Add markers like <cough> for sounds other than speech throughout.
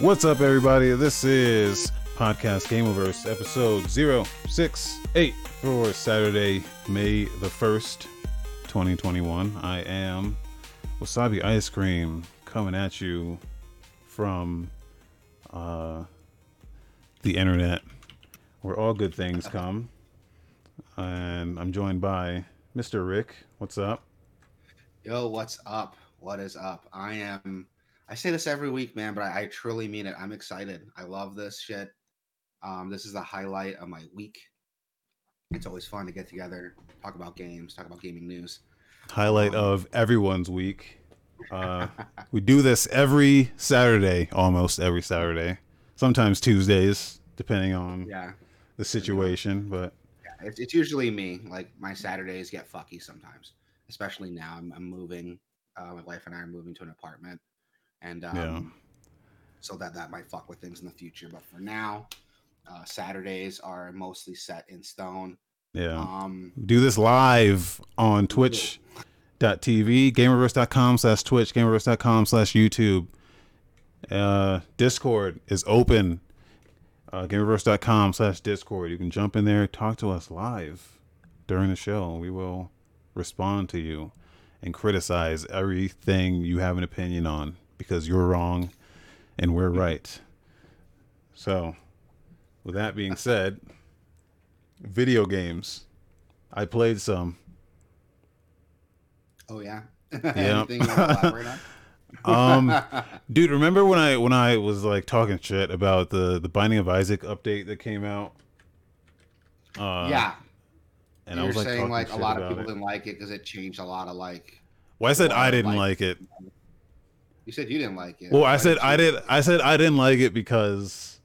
What's up, everybody? This is Podcast Gamerverse, episode 068 for Saturday, May the 1st, 2021. I am Wasabi Ice Cream coming at you from uh, the internet where all good things come. And I'm joined by Mr. Rick. What's up? Yo, what's up? What is up? I am. I say this every week, man, but I, I truly mean it. I'm excited. I love this shit. Um, this is the highlight of my week. It's always fun to get together, talk about games, talk about gaming news. Highlight of everyone's week. <laughs> Uh, we do this every Saturday, almost every Saturday. Sometimes Tuesdays, depending on Yeah, the situation. But yeah it's, it's usually me. Like my Saturdays get fucky sometimes, especially now. I'm, I'm moving. Uh, my wife and I are moving to an apartment, and um, Yeah. so that that might fuck with things in the future. But for now, uh, Saturdays are mostly set in stone. yeah, Um, do this live on Twitch.tv, Gamerverse.com slash Twitch, Gamerverse.com slash YouTube. Uh, Discord is open. Uh, Gamerverse.com slash Discord. You can jump in there, talk to us live during the show. We will respond to you and criticize everything you have an opinion on because you're wrong and we're right. So, with that being said, video games. I played some. Oh yeah. <laughs> Yeah. Anything you want to elaborate on? <laughs> Um, dude, remember when I when I was like talking shit about the the Binding of Isaac update that came out? Uh, yeah. and you I was like saying like a lot of people it. didn't like it because it changed a lot of like. Well, I said I didn't like- like it. You said you didn't like it. Well, I said I did. I said I didn't like it because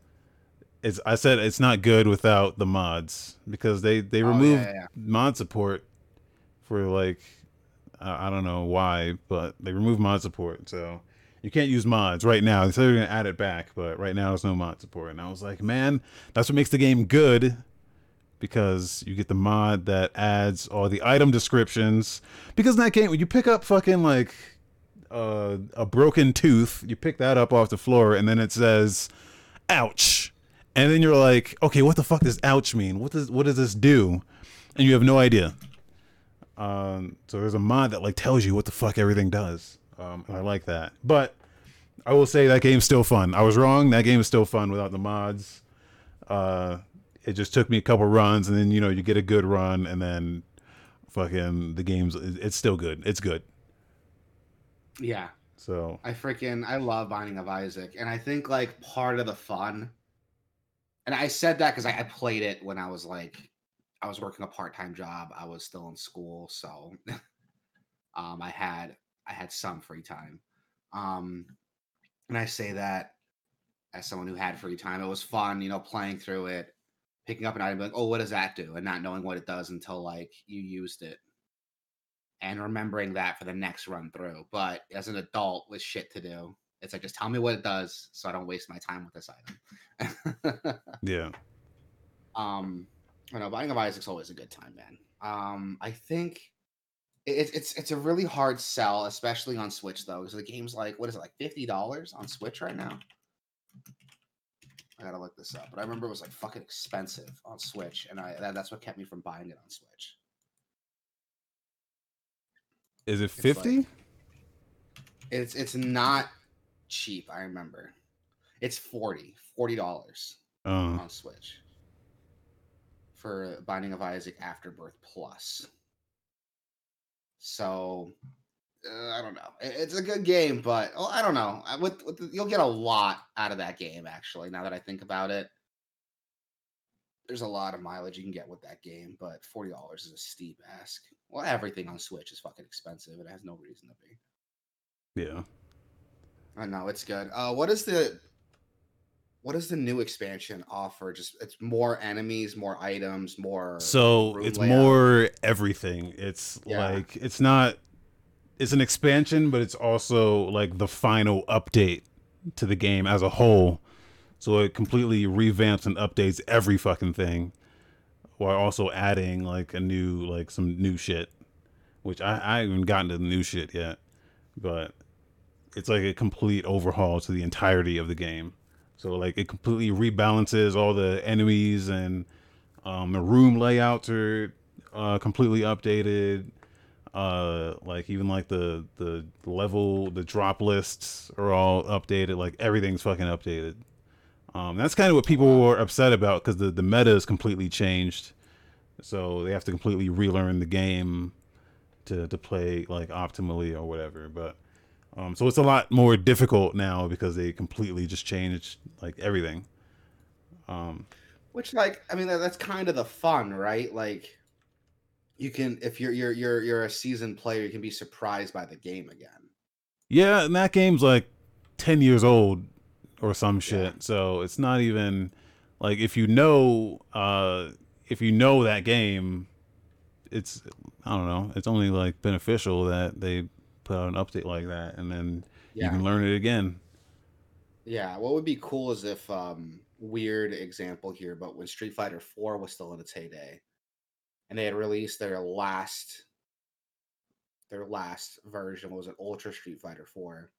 it's. I said it's not good without the mods because they they Oh, removed yeah, yeah. mod support for like I I don't know why, but they removed mod support, so you can't use mods right now. They said they're gonna add it back, but right now there's no mod support. And I was like, man, that's what makes the game good because you get the mod that adds all the item descriptions. Because in that game, when you pick up fucking like uh, a broken tooth, you pick that up off the floor, and then it says, "Ouch," and then you're like, "Okay, what the fuck does ouch mean? What does what does this do?" And you have no idea. Um, so there's a mod that like tells you what the fuck everything does. Um, and I like that. But I will say that game's still fun. I was wrong. That game is still fun without the mods. Uh, it just took me a couple runs, and then you know you get a good run, and then fucking the game's it's still good. It's good. Yeah, So I freaking I love Binding of Isaac, and I think like part of the fun. And I said that because I, I played it when I was like, I was working a part time job. I was still in school, so <laughs> um, I had I had some free time. Um, and I say that as someone who had free time. It was fun, you know, playing through it, picking up an item, like, oh, what does that do? And not knowing what it does until like you used it. And remembering that for the next run through. But as an adult with shit to do, it's like just tell me what it does so I don't waste my time with this item. <laughs> yeah, um I know Binding of Isaac's always a good time, man. Um, I think it's it's it's a really hard sell, especially on Switch though, because the game's like what is it like fifty dollars on Switch right now? I gotta look this up, but I remember it was like fucking expensive on Switch, and I that, that's what kept me from buying it on Switch. Is it fifty? It's it's not cheap. I remember, it's 40 dollars Uh, on Switch for Binding of Isaac Afterbirth Plus. So uh, I don't know. It's a good game, but oh, I don't know. I- With, with the, you'll get a lot out of that game. Actually, now that I think about it, there's a lot of mileage you can get with that game. But forty dollars is a steep ask. Well, everything on Switch is fucking expensive. It has no reason to be. yeah. I know it's good. Uh, what is the what does the new expansion offer? Just it's more enemies, more items, more. So it's layout? more everything. It's Yeah. like it's not. It's an expansion, but it's also like the final update to the game as a whole. So it completely revamps and updates every fucking thing, while also adding like a new like some new shit, which I I haven't gotten to the new shit yet, but it's like a complete overhaul to the entirety of the game. So like it completely rebalances all the enemies and um, the room layouts are uh, completely updated. Uh, like even like the the level, the drop lists are all updated. Like everything's fucking updated. Um, that's kind of what people were upset about because the the meta is completely changed. So they have to completely relearn the game to to play like optimally or whatever. But um, so it's a lot more difficult now because they completely just changed like everything. Um, Which, like, I mean, that, that's kind of the fun, right? Like, you can, if you're you're you're you're a seasoned player, you can be surprised by the game again. yeah, and that game's like ten years old or some shit. Yeah. So it's not even like if you know uh, if you know that game, it's I don't know. It's only like beneficial that they put out an update like that, and then you can learn it again. yeah. What would be cool is if, um, weird example here, but when Street Fighter Four was still in its heyday, and they had released their last their last version what was an Ultra Street Fighter Four.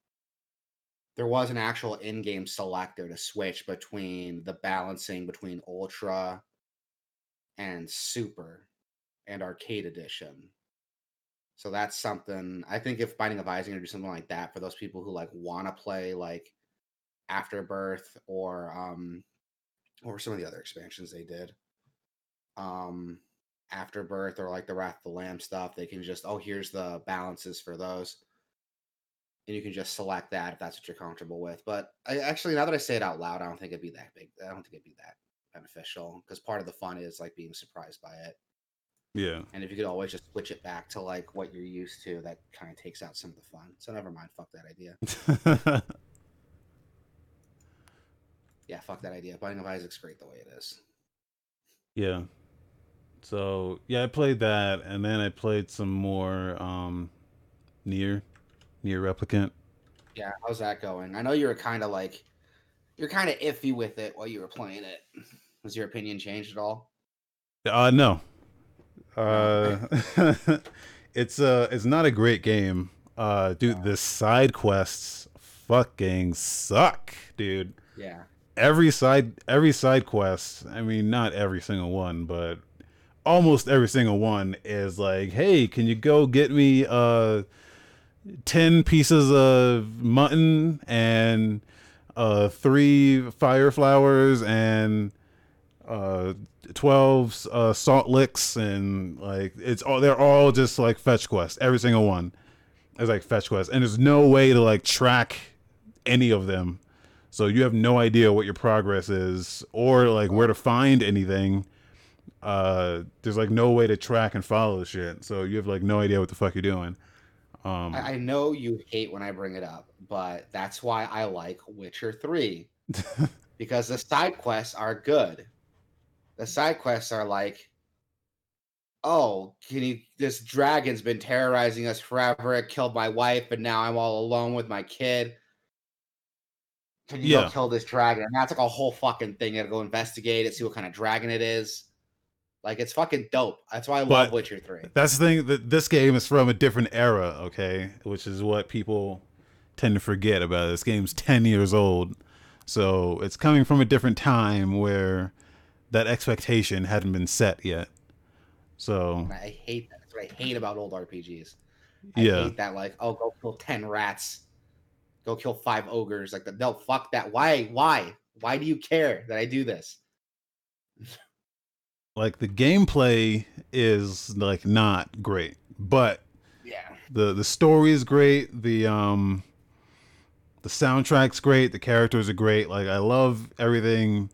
There was an actual in-game selector to switch between the balancing between Ultra and Super and Arcade Edition. So that's something I think if Binding of Isaac or do something like that for those people who like want to play like Afterbirth or um or some of the other expansions they did. Um Afterbirth or like the Wrath of the Lamb stuff, they can just oh here's the balances for those. And you can just select that if that's what you're comfortable with. But I actually now that I say it out loud, I don't think it'd be that big. I don't think it'd be that beneficial because part of the fun is like being surprised by it. Yeah. And if you could always just switch it back to like what you're used to, that kind of takes out some of the fun. So never mind. Fuck that idea. <laughs> Yeah, fuck that idea. Binding of Isaac's great the way it is. yeah. So yeah, I played that, and then I played some more um, Nier Nier Replicant. Yeah, how's that going? I know you were kind of like, you're kind of iffy with it while you were playing it. Has your opinion changed at all? Uh no. Oh, Uh <laughs> it's uh it's not a great game. Uh dude, No. the side quests fucking suck, dude. Yeah. Every side every side quest, I mean not every single one, but almost every single one is like, "Hey, can you go get me uh 10 pieces of mutton and uh 3 fire flowers and uh 12 uh salt licks and like it's all they're all just like fetch quests every single one. Is like fetch quests and there's no way to like track any of them. So you have no idea what your progress is or like where to find anything. Uh there's like no way to track and follow the shit. So you have like no idea what the fuck you're doing um I, I know you hate when I bring it up, but that's why I like Witcher 3 <laughs> because the side quests are good. The side quests are like, oh, can you? This dragon's been terrorizing us forever. It killed my wife, and now I'm all alone with my kid. Can you Yeah. go kill this dragon? And that's like a whole fucking thing. You gotta go investigate it, see what kind of dragon it is. Like it's fucking dope. That's why I love But- Witcher 3. That's the thing that this game is from a different era, okay? Which is what people tend to forget about. it. This game's <laughs> 10 years old. So it's coming from a different time where that expectation hadn't been set yet. So, I hate that. That's what I hate about old RPGs. I yeah. hate that, like, oh, go kill 10 rats. Go kill five ogres. Like, no, fuck that. Why? Why? Why do you care that I do this? <laughs> Like the gameplay is like not great, but Yeah. the the story is great, the um the soundtrack's great, the characters are great. Like I love everything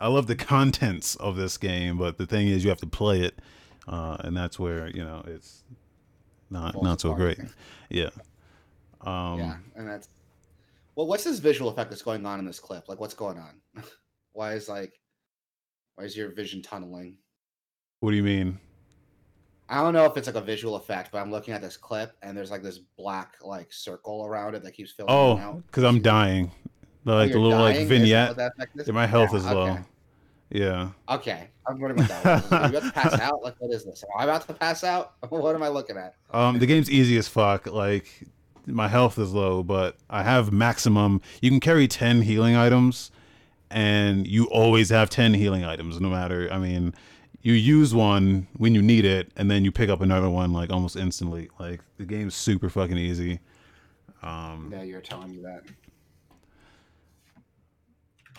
I love the <laughs> contents of this game, but the thing is you have to play it. Uh and that's where, you know, it's not Falls not so apart. great. Yeah. Um yeah. And that's. Well, what's this visual effect that's going on in this clip? Like, what's going on? <laughs> why is, like, why is your vision tunneling? what do you mean? I don't know if it's like a visual effect, but I'm looking at this clip and there's like this black like circle around it that keeps filling in and Oh, cuz I'm dying. Oh, Like the little dying? like vignette. Yeah, my health Yeah, is low. okay. Yeah. Okay, I'm running with that. one. Are you about to pass out? Like, what is this? Am I about to pass out? <laughs> What am I looking at? Um, the game's easy as fuck. Like, my health is low, but I have maximum. You can carry ten healing items, and you always have ten healing items, no matter. I mean, you use one when you need it, and then you pick up another one like almost instantly. Like the game's super fucking easy. Um, Yeah, you're telling me that.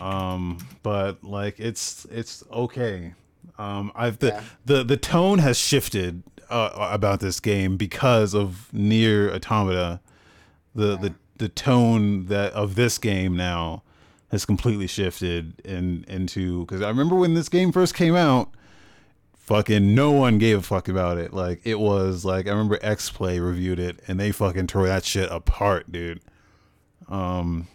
um, but like it's it's okay. Um, I've the Yeah. the the tone has shifted uh, about this game because of Nier Automata. The the the tone that of this game now has completely shifted in into because I remember when this game first came out, fucking no one gave a fuck about it. Like it was like I remember X Play reviewed it and they fucking tore that shit apart, dude. Um,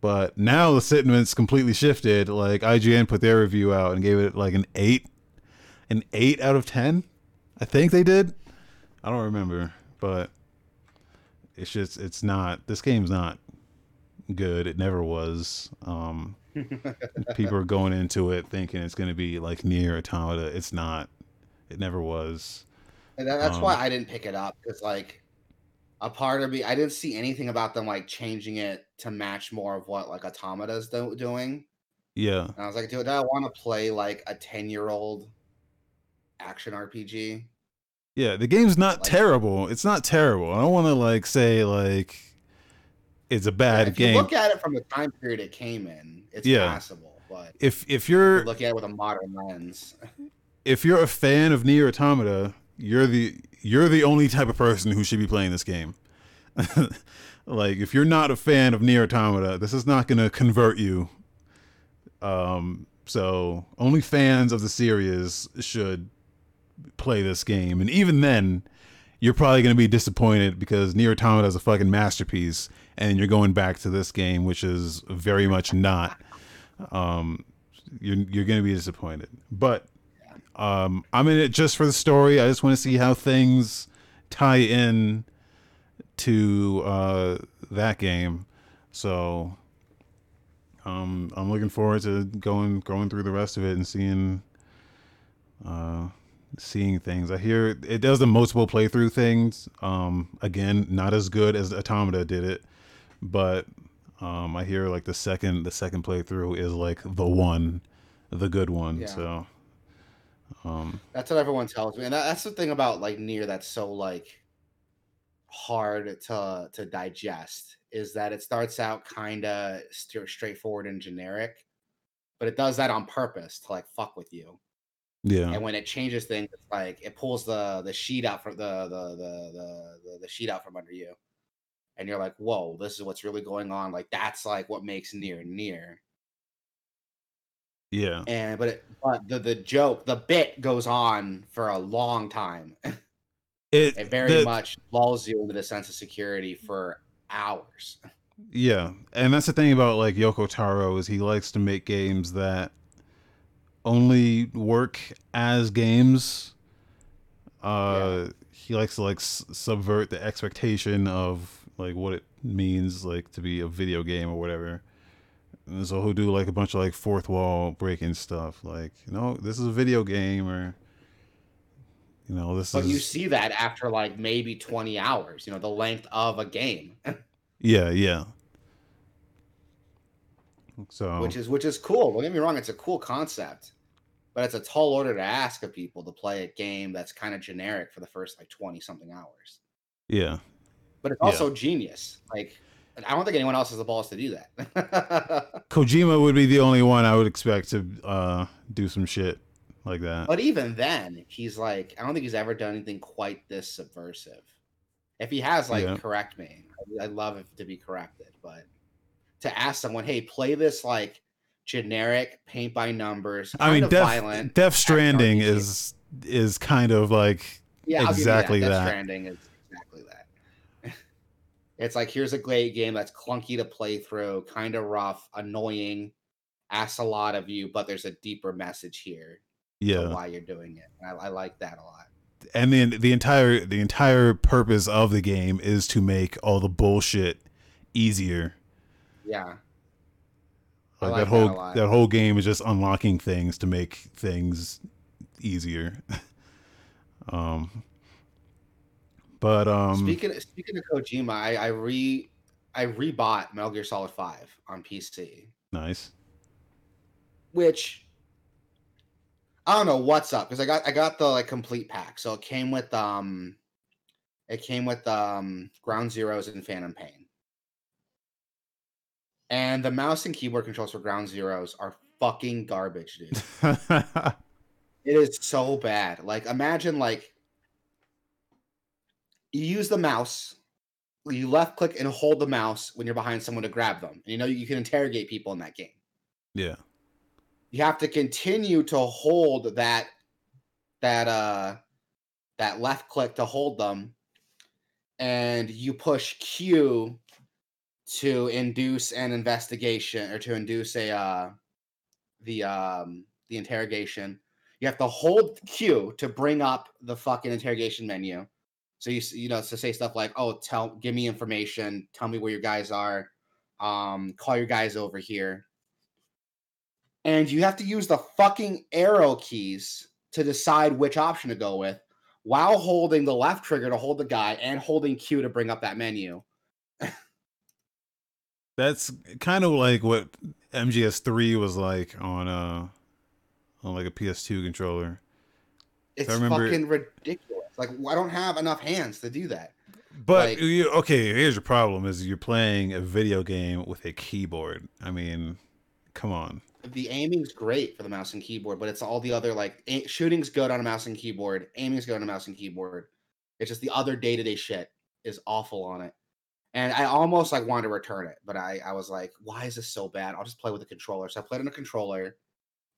but now the sentiment's completely shifted. Like IGN put their review out and gave it like an eight, an eight out of ten. I think they did. I don't remember, but it's just it's not. This game's not good. It never was. Um, <laughs> people are going into it thinking it's going to be like Nier Automata. It's not. It never was. And that's Um, why I didn't pick it up because, like, a part of me, I didn't see anything about them like changing it to match more of what like Automata's do- doing. Yeah, And I was like, dude, do I want to play like a 10 year old action RPG? yeah. The game's not Like- terrible. It's not terrible. I don't want to like say like it's a Yeah, bad if game. you look at it from the time period it came in, it's Yeah. passable. But if if if you you're look at it with a modern lens. if you're a fan of Nier Automata, you're the you're the only type of person who should be playing this game. <laughs> like if you're not a fan of Nier Automata, this is not going to convert you. Um so only fans of the series should play this game and even then you're probably going to be disappointed because Nier Automata is a fucking masterpiece and you're going back to this game which is very much not um you're you're going to be disappointed. But um, I'm in it just for the story. I just want to see how things tie in to uh, that game. So um, I'm looking forward to going going through the rest of it and seeing uh, seeing things. I hear it does the multiple playthrough things. Um, again, not as good as Automata did it, but um, I hear like the second the second playthrough is like the one, the good one. Yeah. So. Um, That's what everyone tells me, and that, that's the thing about like Nier that's so like hard to to digest is that it starts out kind of st- straightforward and generic, but it does that on purpose to like fuck with you. yeah. And when it changes things, it's like it pulls the the sheet out from the the the the the, the sheet out from under you, and you're like, whoa, this is what's really going on. Like that's like what makes Nier Nier. Yeah. And but it, but the the joke, the bit goes on for a long time. <laughs> It, It very the- much lulls you into the sense of security for hours. Yeah, and that's the thing about like Yoko Taro is he likes to make games that only work as games. Uh, he likes to like s- subvert the expectation of like what it means like to be a video game or whatever. And so he'll do like a bunch of like fourth wall breaking stuff, like you know this is a video game or you know this is But is you see that after like maybe 20 hours, you know, the length of a game. <laughs> yeah yeah. So which is which is cool. Don't get me wrong, it's a cool concept, but it's a tall order to ask of people to play a game that's kind of generic for the first like twenty something hours. yeah But it's Yeah. also genius. Like I don't think anyone else has the balls to do that. <laughs> Kojima would be the only one I would expect to uh, do some shit like that. but even then, he's like, I don't think he's ever done anything quite this subversive. If he has, like, Yeah. correct me. I- I'd love it to be corrected, but to ask someone, hey, play this like generic paint by numbers, I mean, Death, violent. Death Stranding is is kind of like Yeah, exactly Death that. Stranding is exactly that. It's like here's a great game that's clunky to play through, kind of rough, annoying, asks a lot of you, but there's a deeper message here yeah, why you're doing it. I, I like that a lot. and then the entire the entire purpose of the game is to make all the bullshit easier. Yeah. Like, like that that whole lot. that whole game is just unlocking things to make things easier. <laughs> um, But um, speaking speaking of Kojima, I, I re I rebought Metal Gear Solid Five on PC. Nice. Which I don't know what's up because I got I got the like complete pack. So it came with um it came with um Ground Zeroes and Phantom Pain. And the mouse and keyboard controls for Ground Zeroes are fucking garbage, dude. <laughs> it is so bad. Like imagine like you use the mouse, you left click and hold the mouse when you're behind someone to grab them. And you know you can interrogate people in that game. yeah. You have to continue to hold that that uh that left click to hold them and you push Q to induce an investigation or to induce a uh the um the interrogation. You have to hold Q to bring up the fucking interrogation menu. So you you know to say stuff like, "Oh, tell give me information, tell me where your guys are, um, call your guys over here." And you have to use the fucking arrow keys to decide which option to go with, while holding the left trigger to hold the guy and holding Q to bring up that menu. That's kind of like what MGS3 was like on uh on like a PS2 controller. It's remember- fucking ridiculous. Like I don't have enough hands to do that. But Like- you, okay, here's your problem: is you're playing a video game with a keyboard. I mean, come on. The aiming's great for the mouse and keyboard, but it's all the other like a- shooting's good on a mouse and keyboard, aiming's good on a mouse and keyboard. It's just the other day to day shit is awful on it. And I almost like wanted to return it, but I I was like, why is this so bad? I'll just play with a controller. So I played on a controller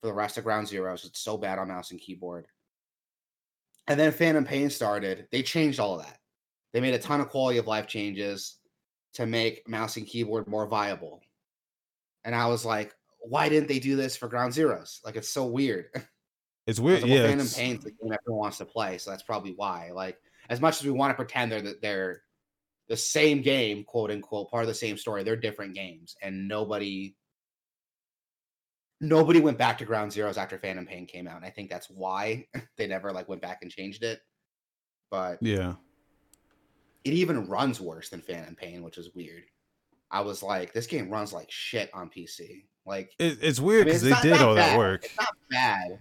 for the rest of Ground Zeroes. It's so bad on mouse and keyboard. And then Phantom Pain started. They changed all of that. They made a ton of quality of life changes to make mouse and keyboard more viable. And I was like, why didn't they do this for Ground Zeroes? Like it's so weird. <laughs> It's weird. like, well, yeah, Phantom it's- Pain's the game everyone wants to play, so that's probably why. Like, as much as we want to pretend they're the, they're the same game, quote unquote, part of the same story, they're different games, and nobody nobody went back to Ground Zeroes after Phantom Pain came out, and I think that's why <laughs> they never like went back and changed it. But yeah. it even runs worse than Phantom Pain, which is weird. I was like, this game runs like shit on PC. Like, It, it's weird mean, because it's they not- did all that work. It's not bad.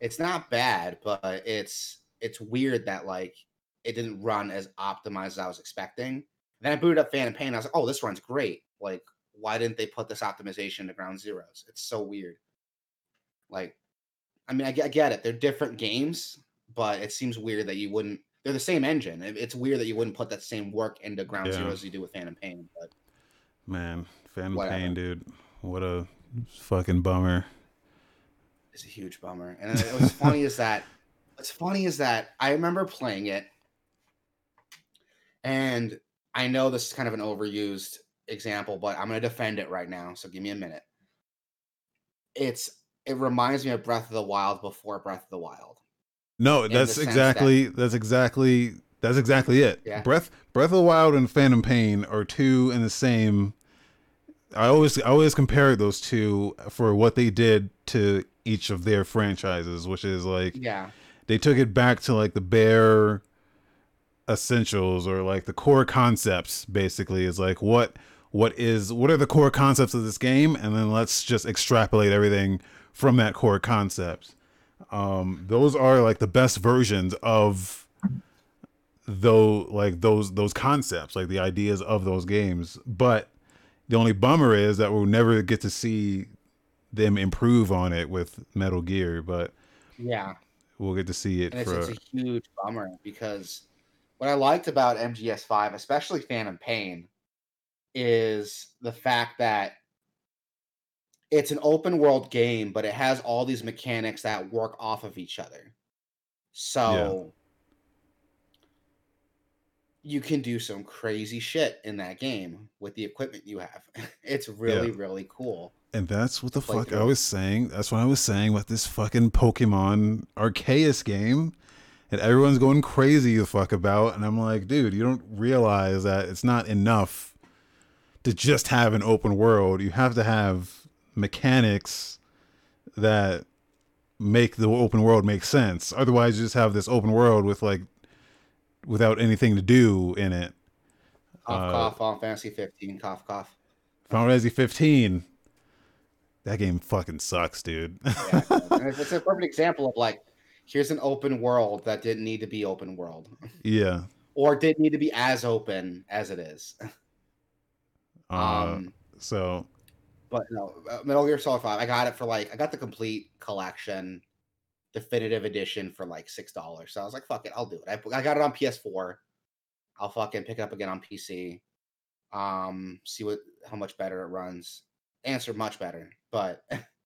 It's not bad, but it's it's weird that like it didn't run as optimized as I was expecting. Then I booted up Phantom Pain. I was like, oh, this runs great. Like, why didn't they put this optimization to Ground Zeroes? It's so weird. Like, I mean, I, get- I get it. They're different games, but it seems weird that you wouldn't. They're the same engine. It- It's weird that you wouldn't put that same work into Ground Yeah. Zeroes you do with Phantom Pain. But Man, Phantom Whatever. Pain, dude. What a fucking bummer. it's a huge bummer. And it- what's funny is that <laughs> what's funny is that I remember playing it, and I know this is kind of an overused example, but I'm gonna defend it right now. So give me a minute. It's it reminds me of Breath of the Wild before Breath of the Wild. No, that's sense that- exactly that's exactly that's exactly it. Yeah. Breath Breath of the Wild and Phantom Pain are two in the same. I always I always compare those two for what they did to each of their franchises, which is like Yeah, they took it back to like the bare essentials or like the core concepts basically is like what what is what are the core concepts of this game? And then let's just extrapolate everything from that core concept. Um those are like the best versions of though like those those concepts like the ideas of those games. But the only bummer is that we'll never get to see them improve on it with metal gear but yeah. we'll get to see it And it's, for it's a huge bummer because what I liked about MGS5, especially Phantom Pain, is the fact that it's an open world game, but it has all these mechanics that work off of each other. So you can do some crazy shit in that game with the equipment you have. <laughs> It's really, really cool. And that's what the fuck I was saying. That's what I was saying with this fucking Pokemon Arceus game that everyone's going crazy the fuck about. And I'm like, dude, you don't realize that it's not enough to just have an open world. You have to have mechanics that make the open world make sense. Otherwise, you just have this open world with like without anything to do in it. Cough, Uh, cough, Final Fantasy 15, cough, cough. Final Fantasy 15. That game fucking sucks, dude. Yeah, it's a perfect example of like, here's an open world that didn't need to be open world, yeah. or didn't need to be as open as it is. Uh, Um, so but no, uh, Metal Gear Solid Five. I got it for like I got the complete collection, definitive edition for like six dollars. So I was like, fuck it, I'll do it. I, I got it on PS4. I'll fucking pick it up again on PC. Um, see what how much better it runs. Answer much better, but <laughs>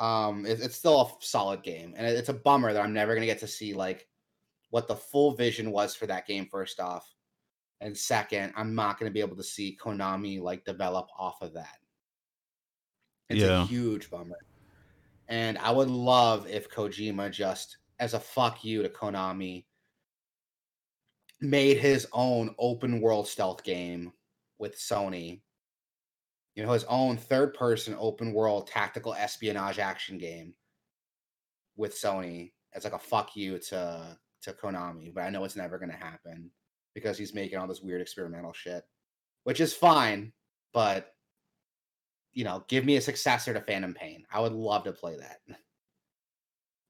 um, it, it's still a solid game, and it, it's a bummer that I'm never gonna get to see like what the full vision was for that game. First off, and second, I'm not gonna be able to see Konami like develop off of that. It's Yeah. a huge bummer. And I would love if Kojima just, as a fuck you to Konami, made his own open world stealth game with Sony. You know, his own third person open world tactical espionage action game with Sony as like a fuck you to to Konami. But I know it's never gonna happen because he's making all this weird experimental shit. Which is fine, but you know, give me a successor to Phantom Pain. I would love to play that.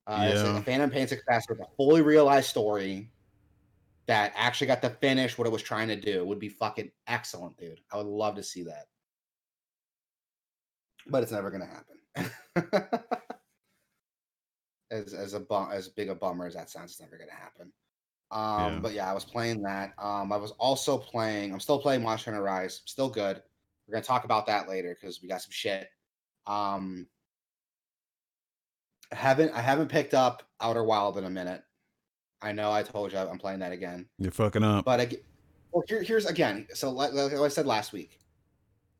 Uh, it's Yeah. a Phantom Pain successor with a fully realized story that actually got to finish what it was trying to do would be fucking excellent, dude. I would love to see that. But it's never gonna happen. <laughs> as as a bum, as big a bummer as that sounds, it's never gonna happen. Um, Yeah. but yeah, I was playing that. Um, I was also playing. I'm still playing Monster Hunter Rise. Still good. We're gonna talk about that later because we got some shit. Um, I haven't I haven't picked up Outer Wild in a minute. I know I told you I'm playing that again, you're fucking up. but ag- well, here, here's again. So like, like I said last week,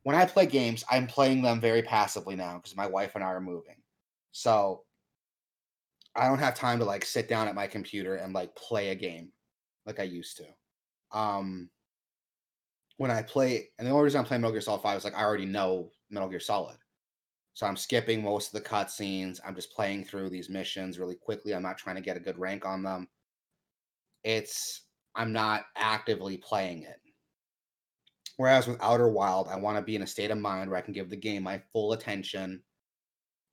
when I play games, I'm playing them very passively now because my wife and I are moving. So I don't have time to like sit down at my computer and like play a game like I used to. Um, when I play, and the only reason I'm playing Metal Gear Solid 5 is like I already know Metal Gear Solid. So I'm skipping most of the cutscenes. I'm just playing through these missions really quickly. I'm not trying to get a good rank on them. It's I'm not actively playing it. Whereas with Outer Wild, I want to be in a state of mind where I can give the game my full attention.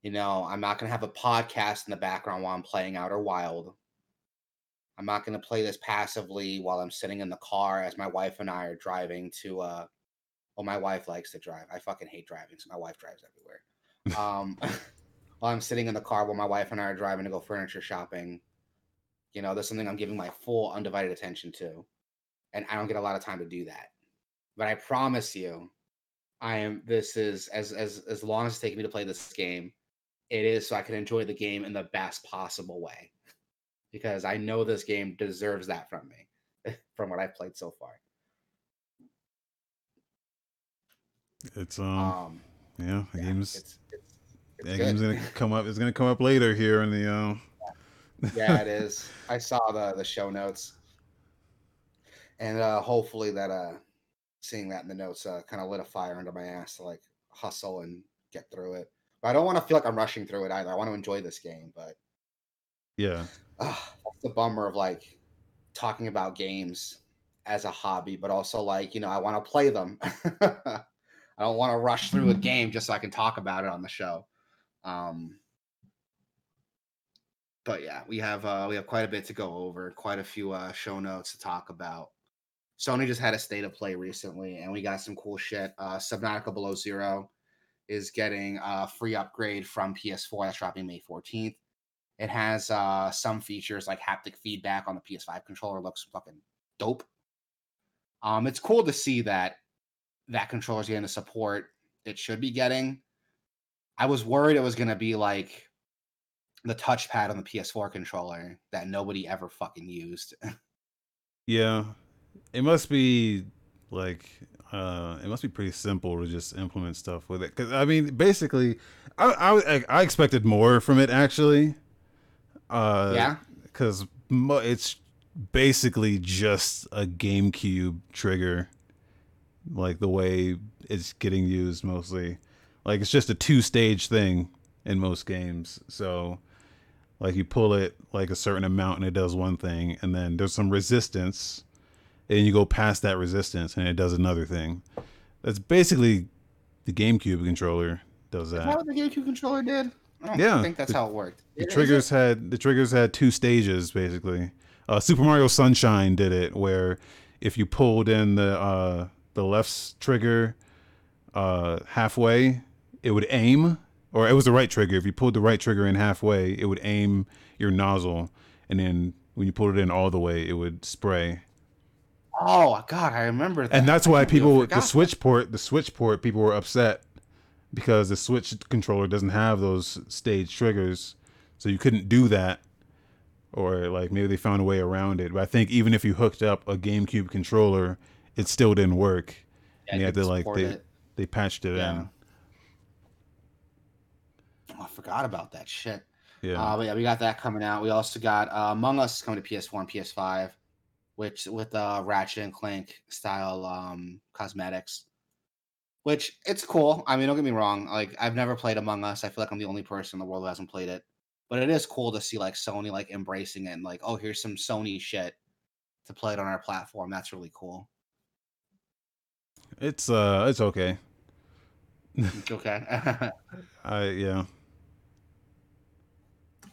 You know, I'm not going to have a podcast in the background while I'm playing Outer Wild. I'm not going to play this passively while I'm sitting in the car as my wife and I are driving to uh well my wife likes to drive. I fucking hate driving, so my wife drives everywhere. <laughs> Um <laughs> while I'm sitting in the car while my wife and I are driving to go furniture shopping. You know, there's something I'm giving my full undivided attention to. And I don't get a lot of time to do that. But I promise you, I am this is as as as long as it's taking me to play this game, it is so I can enjoy the game in the best possible way. Because I know this game deserves that from me, <laughs> from what I've played so far. It's um, Um, yeah, the yeah, game's it's, it's, it's that good. game's gonna come up. It's gonna come up later here in the uh. yeah, it is. I saw the the show notes, and uh hopefully that uh seeing that in the notes uh kind of lit a fire under my ass to like hustle and get through it. But I don't want to feel like I'm rushing through it either. I want to enjoy this game, but Yeah, uh, <sighs> that's the bummer of like talking about games as a hobby, but also like you know I want to play them. <laughs> I don't want to rush through a game just so I can talk about it on the show. Um, but yeah, we have uh, we have quite a bit to go over, quite a few uh, show notes to talk about. Sony just had a state of play recently, and we got some cool shit. Uh, Subnautica Below Zero is getting a free upgrade from PS4 that's dropping May 14th. It has uh, some features like haptic feedback on the PS5 controller. Looks fucking dope. Um, it's cool to see that that controller is getting the support it should be getting. I was worried it was going to be like the touchpad on the PS4 controller that nobody ever fucking used. <laughs> yeah. It must be like uh, it must be pretty simple to just implement stuff with it. Because I mean, basically, I, I I expected more from it actually. Uh, yeah. because mo- it's basically just a GameCube trigger, like the way it's getting used mostly. Like it's just a two-stage thing in most games. So Like you pull it like a certain amount and it does one thing, and then there's some resistance, and you go past that resistance and it does another thing. That's basically the GameCube controller does Is that that. what the GameCube controller did? I don't think that's the- how it worked. The it? triggers had the triggers had two stages basically. Uh, Super Mario Sunshine did it where if you pulled in the uh, the left trigger uh, halfway, it would aim, or it was the right trigger. If you pulled the right trigger in halfway, it would aim your nozzle, and then when you pulled it in all the way, it would spray. Oh God, I remember that. And that's why people the forgot. Switch port the Switch port people were upset because the Switch controller doesn't have those stage triggers, so you couldn't do that. Or like maybe they found a way around it. But I think even if you hooked up a GameCube controller, it still didn't work. Yeah, and you had to like they it. they patched it Yeah. in. Oh, I forgot about that shit. Yeah. Uh, but yeah, we got that coming out. We also got uh, Among Us coming to PS4 and PS5, which with uh, Ratchet and Clank style um, cosmetics. Which it's cool. I mean, don't get me wrong. Like I've never played Among Us. I feel like I'm the only person in the world who hasn't played it. But it is cool to see like Sony like embracing it and like, oh, here's some Sony shit to play it on our platform. That's really cool. it's uh it's okay. It's Okay. <laughs> I yeah.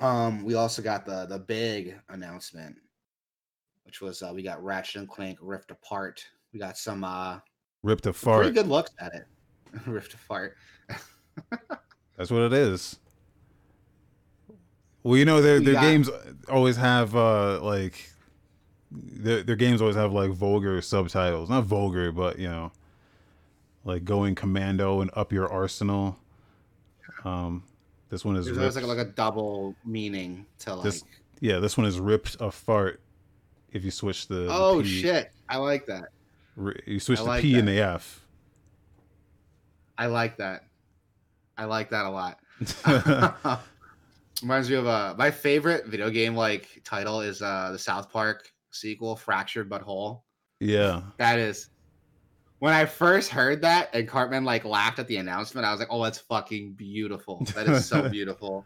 Um, we also got the the big announcement, which was uh, we got Ratchet and Clank Rift Apart. We got some uh Ripped a pretty good looks at it. <laughs> Rift Apart. <laughs> That's what it is. Well, you know, their their got- games always have uh like their their games always have like vulgar subtitles. Not vulgar, but you know, like going commando and up your arsenal. Um, this one is There's always like like a double meaning to like. This- yeah, this one is ripped a fart. If you switch the, the oh P- shit! I like that. you switch I the like P and the F. I like that. I like that a lot. <laughs> <laughs> Reminds me of uh my favorite video game like title is uh the South Park sequel, Fractured But Whole. yeah, That is when I first heard that and Cartman like laughed at the announcement, I was like, "Oh, that's fucking beautiful. That is so <laughs> beautiful."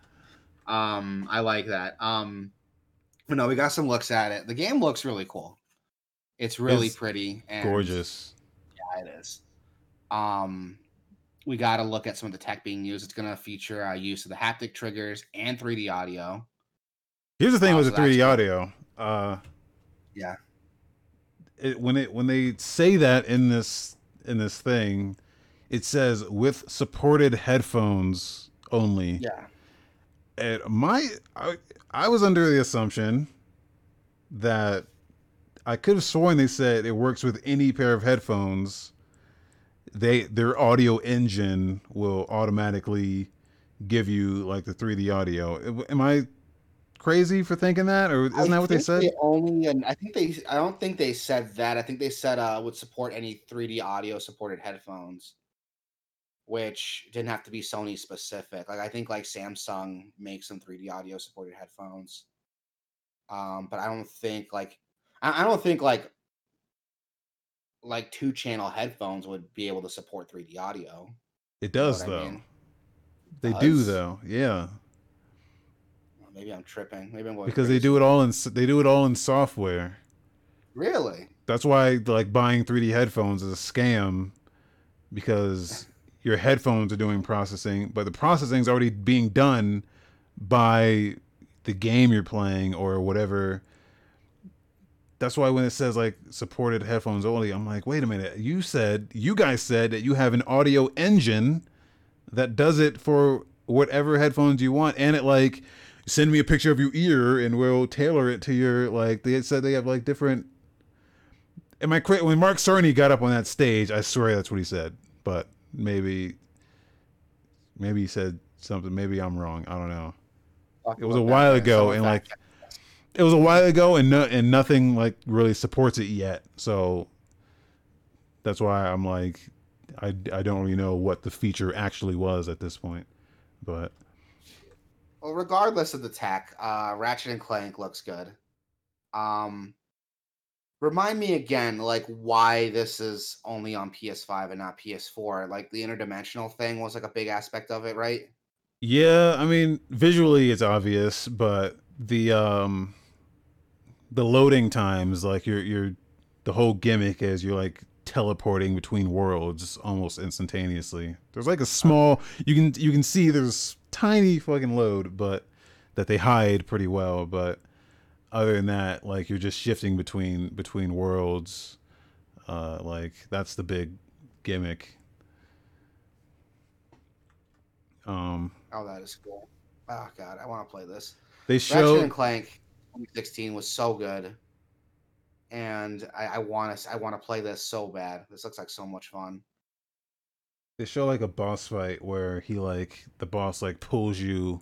Um, I like that. Um, but no, we got some looks at it. The game looks really cool. It's really It's pretty and gorgeous. Yeah, it is. Um, we got to look at some of the tech being used. It's going to feature uh, use of the haptic triggers and 3D audio. Here's the thing Oh, with so the 3D cool. audio. Uh, Yeah. it, when it when they say that in this in this thing, it says with supported headphones only. Yeah. And my I, I was under the assumption that I could have sworn they said it works with any pair of headphones. They their audio engine will automatically give you like the 3D audio. Am I crazy for thinking that, or isn't I that what they said? only, and I think they. I don't think they said that. I think they said uh would support any 3D audio supported headphones, which didn't have to be Sony specific. Like I think like Samsung makes some 3D audio supported headphones. Um, but I don't think like I, I don't think like like two channel headphones would be able to support 3D audio. It does what I though. mean? They do though. Yeah. Maybe I'm tripping. Maybe I'm going because they do it all in they do it all in software. Really? That's why like buying 3D headphones is a scam because your headphones are doing processing, but the processing is already being done by the game you're playing or whatever. That's why when it says like supported headphones only, I'm like, wait a minute. You said you guys said that you have an audio engine that does it for whatever headphones you want, and it like send me a picture of your ear and we'll tailor it to your like. They said they have like different. Am I when Mark Cerny got up on that stage? I swear that's what he said, but maybe, maybe he said something. Maybe I'm wrong. I don't know. It was a while ago, and like it was a while ago, and no, and nothing like really supports it yet. So that's why I'm like, I I don't really know what the feature actually was at this point, but Well, regardless of the tech, uh, Ratchet and Clank looks good. Um, remind me again, like why this is only on PS5 and not PS4. Like the interdimensional thing was like a big aspect of it, right? Yeah, I mean, visually it's obvious, but the um the loading times, like you're you're the whole gimmick is you're like teleporting between worlds almost instantaneously. There's like a small you can you can see there's tiny fucking load, but that they hide pretty well, but other than that, like you're just shifting between between worlds. Uh like that's the big gimmick. Um Oh, that is cool. Oh god, I want to play this. they Ratchet show and Clank 2016 was so good, and I, I want to I want to play this so bad. This looks like so much fun. they show like a boss fight where he like the boss like pulls you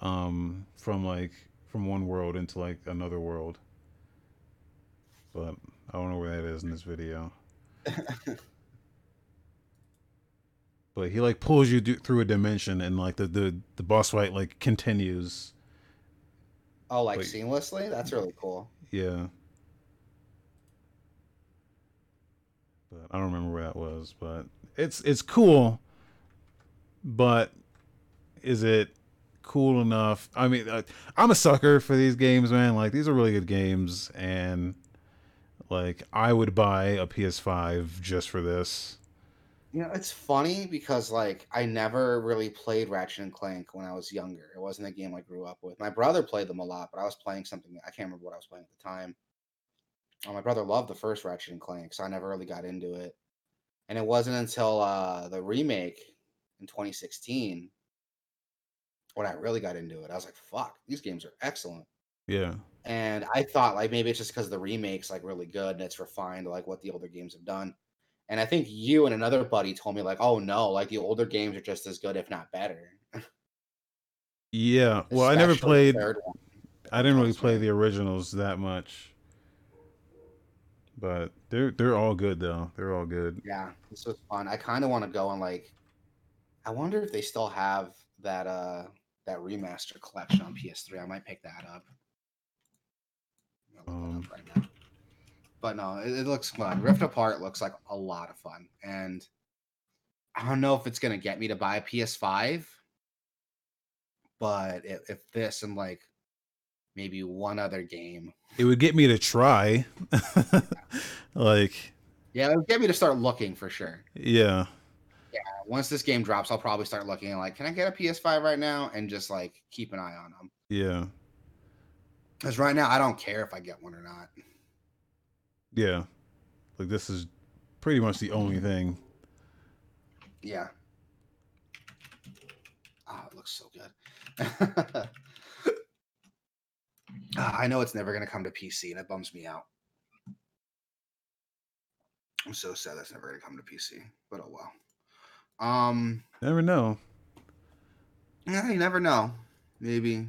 um from like from one world into like another world but i don't know where that is in this video <laughs> but he like pulls you do- through a dimension and like the, the the boss fight like continues Oh, like Wait. seamlessly? That's really cool. yeah but i don't remember where that was but it's it's cool but is it cool enough i mean uh, i'm a sucker for these games man like these are really good games and like i would buy a ps5 just for this You know, it's funny because like I never really played Ratchet and Clank when I was younger. It wasn't a game I grew up with. My brother played them a lot, but I was playing something I can't remember what I was playing at the time. Oh, my brother loved the first Ratchet and Clank, so I never really got into it. And it wasn't until uh, the remake in 2016 when I really got into it. I was like, "Fuck, these games are excellent." yeah And I thought like maybe it's just because the remake's like really good and it's refined like what the older games have done. And I think you and another buddy told me like, oh no, like the older games are just as good, if not better. yeah well i never played third one. i didn't really play the originals that much but they're they're all good though they're all good Yeah, this was fun. I kind of want to go and like, I wonder if they still have that uh that remaster collection on PS3. I might pick that up. Um, up right now. But no, it, it looks fun. Rift Apart looks like a lot of fun, and I don't know if it's gonna get me to buy a PS5, but if, if this and like maybe one other game, it would get me to try <laughs> like yeah, it would get me to start looking for sure. yeah once this game drops, I'll probably start looking like, can I get a PS5 right now and just like keep an eye on them. yeah Because right now, I don't care if I get one or not. yeah like this is pretty much the only thing Yeah. Ah, it looks so good. <laughs> Ah, I know it's never gonna come to PC, and it bums me out. I'm so sad that's never gonna come to PC, but oh well. Um, never know yeah, you never know. Maybe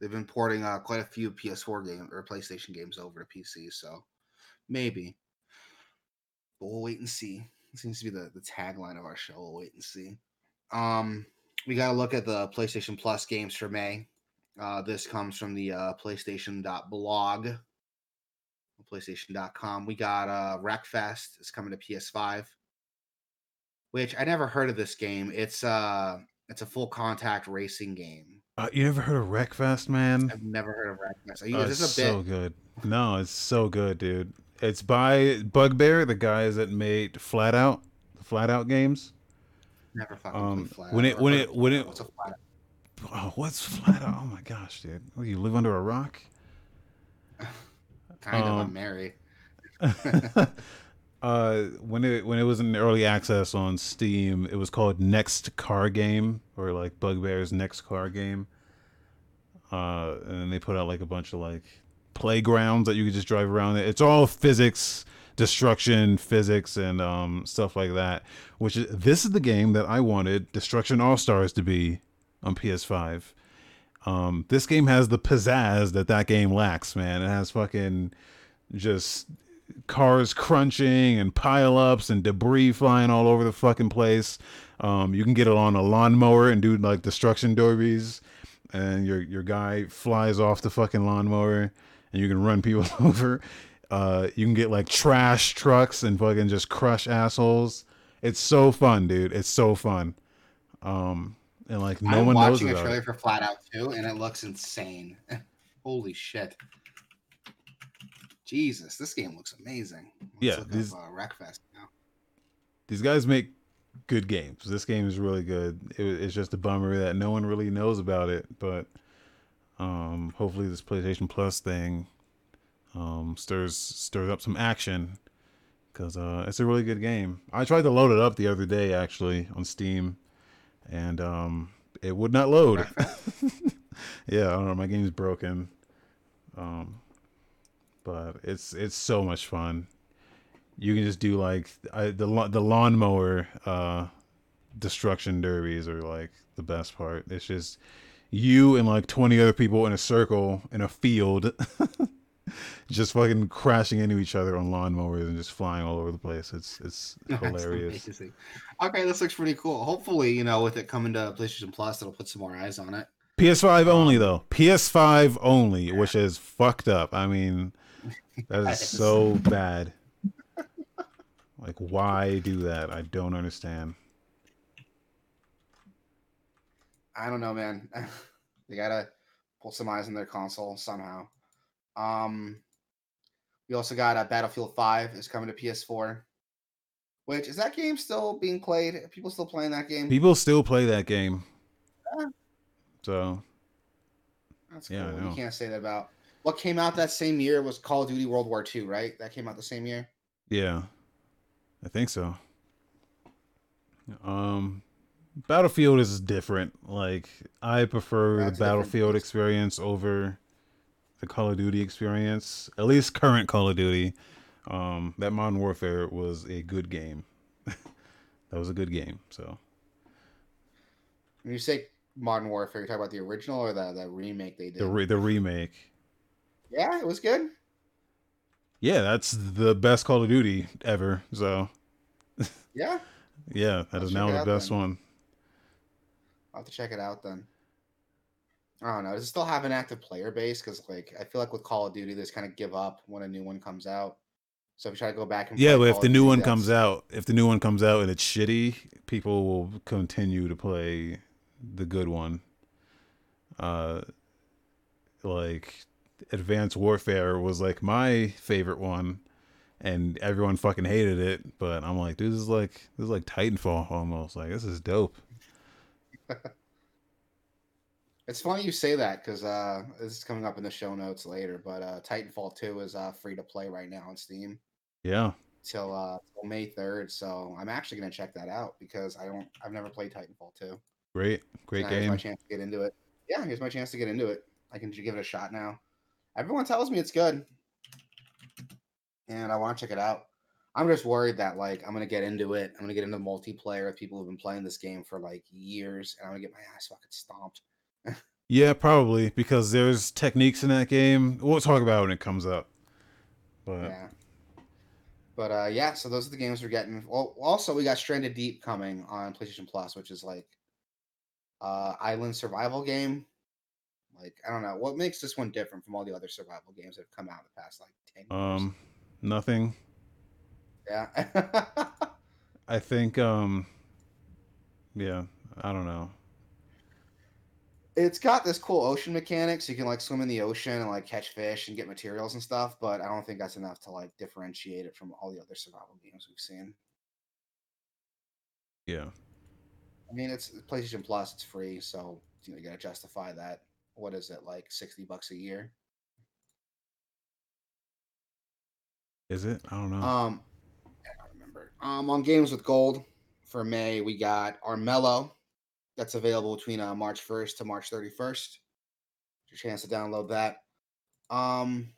they've been porting uh, quite a few PS4 games or PlayStation games over to PC, so maybe. But we'll wait and see. It seems to be the, the tagline of our show. We'll wait and see. Um, we got to look at the PlayStation Plus games for May. Uh, this comes from the uh, PlayStation.blog, PlayStation.com. We got uh, Wreckfest. It's coming to PS5, which I never heard of this game. It's uh, it's a full contact racing game. uh, you never heard of wreckfest man I've never heard of Wreckfest. Are you, Oh, is it's this a bit? so good no it's so good dude it's by bugbear the guys that made flat out the flat out games Never fucking um, flat. when Out. it- when it- when it- Out. What's a flat out? oh what's flat out oh my gosh dude what, you live under a rock <laughs> Kind of. um, I'm married. <laughs> <laughs> uh, when it when it was in early access on Steam, it was called Next Car Game or like Bugbear's Next Car Game. Uh, and they put out like a bunch of like playgrounds that you could just drive around. It's all physics, destruction, physics, and um, stuff like that. Which is this is the game that I wanted Destruction All Stars to be on PS5. Um, this game has the pizzazz that that game lacks, man. It has fucking just cars crunching and pileups and debris flying all over the fucking place. Um, you can get it on a lawnmower and do like destruction derbies, and your your guy flies off the fucking lawnmower, and you can run people <laughs> over. Uh, you can get like trash trucks and fucking just crush assholes. It's so fun, dude. It's so fun. Um, and like no I'm one knows watching a trailer it. for Flat Out 2 and it looks insane. <laughs> Holy shit. Jesus, this game looks amazing. Let's Yeah, these- up, uh, Wreckfest now. These guys make good games. This game is really good. It, it's just a bummer that no one really knows about it, but um, hopefully this PlayStation Plus thing um, stirs stirs up some action because uh, it's a really good game. I tried to load it up the other day actually on Steam, and um, it would not load. <laughs> yeah, I don't know. My game's broken. Um, but it's it's so much fun. You can just do like I, the the lawnmower uh, destruction derbies are like the best part. It's just you and like twenty other people in a circle in a field, <laughs> just fucking crashing into each other on lawnmowers and just flying all over the place. It's it's <laughs> hilarious. Okay, this looks pretty cool. Hopefully, you know, with it coming to PlayStation Plus, it'll put some more eyes on it. PS5 only though. PS5 only, which is fucked up. I mean, that is so bad. Like, why do that? I don't understand. I don't know, man. <laughs> they gotta pull some eyes on their console somehow. Um, we also got uh, Battlefield Five is coming to PS4. Which is that game still being played? Are people still playing that game? People still play that game. Yeah. So That's Yeah, cool. You can't say that about what came out that same year was Call of Duty World War II, right? That came out the same year. yeah, I think so. Um, Battlefield is different. Like, I prefer Yeah, the it's a different Battlefield experience over the Call of Duty experience. At least current Call of Duty. Um, that Modern Warfare was a good game. <laughs> that was a good game. So When you say Modern Warfare, you talk about the original or the, the remake they did? the re- the remake. Yeah, it was good. Yeah, that's the best Call of Duty ever. So Yeah, <laughs> yeah, that I'll is now the best then. one. I'll have to check it out then. I don't know. Does it still have an active player base? Because like I feel like with Call of Duty, they just kind of give up when a new one comes out. So if you try to go back and Yeah, but if the new Duty, one comes out, if the new one comes out and it's shitty, people will continue to play the good one. Uh, like Advanced Warfare was like my favorite one, and everyone fucking hated it. But I'm like, dude, this is like this is like Titanfall almost. Like this is dope. <laughs> It's funny you say that because uh, this is coming up in the show notes later. But uh, Titanfall Two is uh, free to play right now on Steam Yeah, till uh, till May third. So I'm actually gonna check that out because I don't. I've never played Titanfall Two. great, great Now Here's my game. chance to get into it. Yeah, here's my chance to get into it. I can give it a shot now. Everyone tells me it's good, and I want to check it out. I'm just worried that like I'm gonna get into it. I'm gonna get into multiplayer with people who've been playing this game for like years, and I'm gonna get my ass fucking stomped. <laughs> Yeah, probably because there's techniques in that game. We'll talk about it when it comes up. But Yeah. But uh, yeah, so those are the games we're getting. Well, also we got Stranded Deep coming on PlayStation Plus, which is like uh island survival game. Like I don't know what makes this one different from all the other survival games that have come out in the past like ten years. um, nothing. yeah. <laughs> I think um yeah, I don't know. it's got this cool ocean mechanic, so You can like swim in the ocean and like catch fish and get materials and stuff, but I don't think that's enough to like differentiate it from all the other survival games we've seen. Yeah. I mean, it's PlayStation Plus. It's free, so you know you gotta justify that. What is it like, sixty bucks a year? Is it? I don't know. Um, I don't remember. Um, on Games with Gold for May, we got Armello. That's available between uh, March first to March thirty first. Your chance to download that. Um,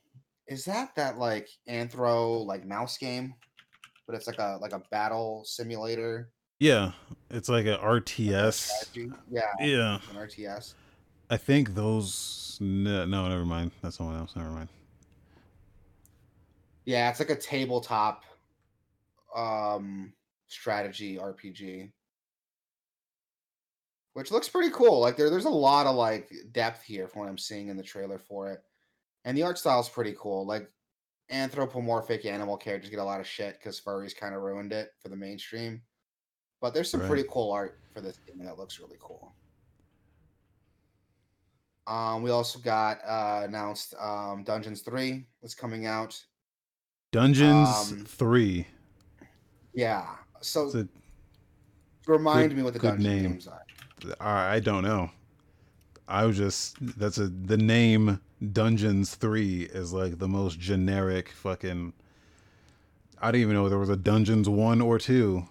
is that that like Anthro like mouse game? But it's like a like a battle simulator. yeah, it's like a RTS. Yeah, Yeah. an RTS. I think those no, no, never mind. That's someone else. Never mind. Yeah, it's like a tabletop um strategy RPG. Which looks pretty cool. Like there, there's a lot of like depth here from what I'm seeing in the trailer for it. And the art style is pretty cool. Like anthropomorphic animal characters get a lot of shit because furries kind of ruined it for the mainstream. But there's some Right. pretty cool art for this game that looks really cool. Um, we also got uh, announced um, Dungeons Three is coming out. Dungeons Um, Three. Yeah. So a, remind good- me what the good dungeon name. games are. I I don't know. I was just that's a the name Dungeons Three is like the most generic fucking. I didn't even know if there was a Dungeons One or Two.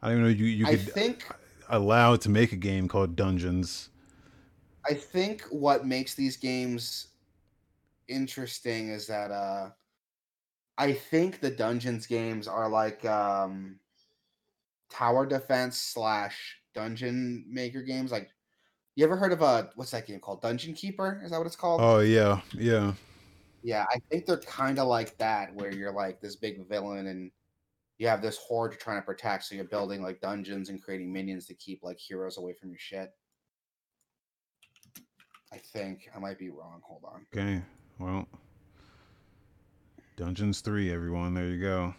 I don't even know you you I could think allowed to make a game called Dungeons. I think what makes these games interesting is that uh I think the dungeons games are like um tower defense slash dungeon maker games. Like you ever heard of a what's that game called? Dungeon Keeper? Is that what it's called? Oh yeah, yeah. Yeah, I think they're kind of like that, where you're like this big villain and you have this horde you're trying to protect. So you're building like dungeons and creating minions to keep like heroes away from your shit. I think I might be wrong. Hold on. Okay. Well, Dungeons 3, everyone. There you go.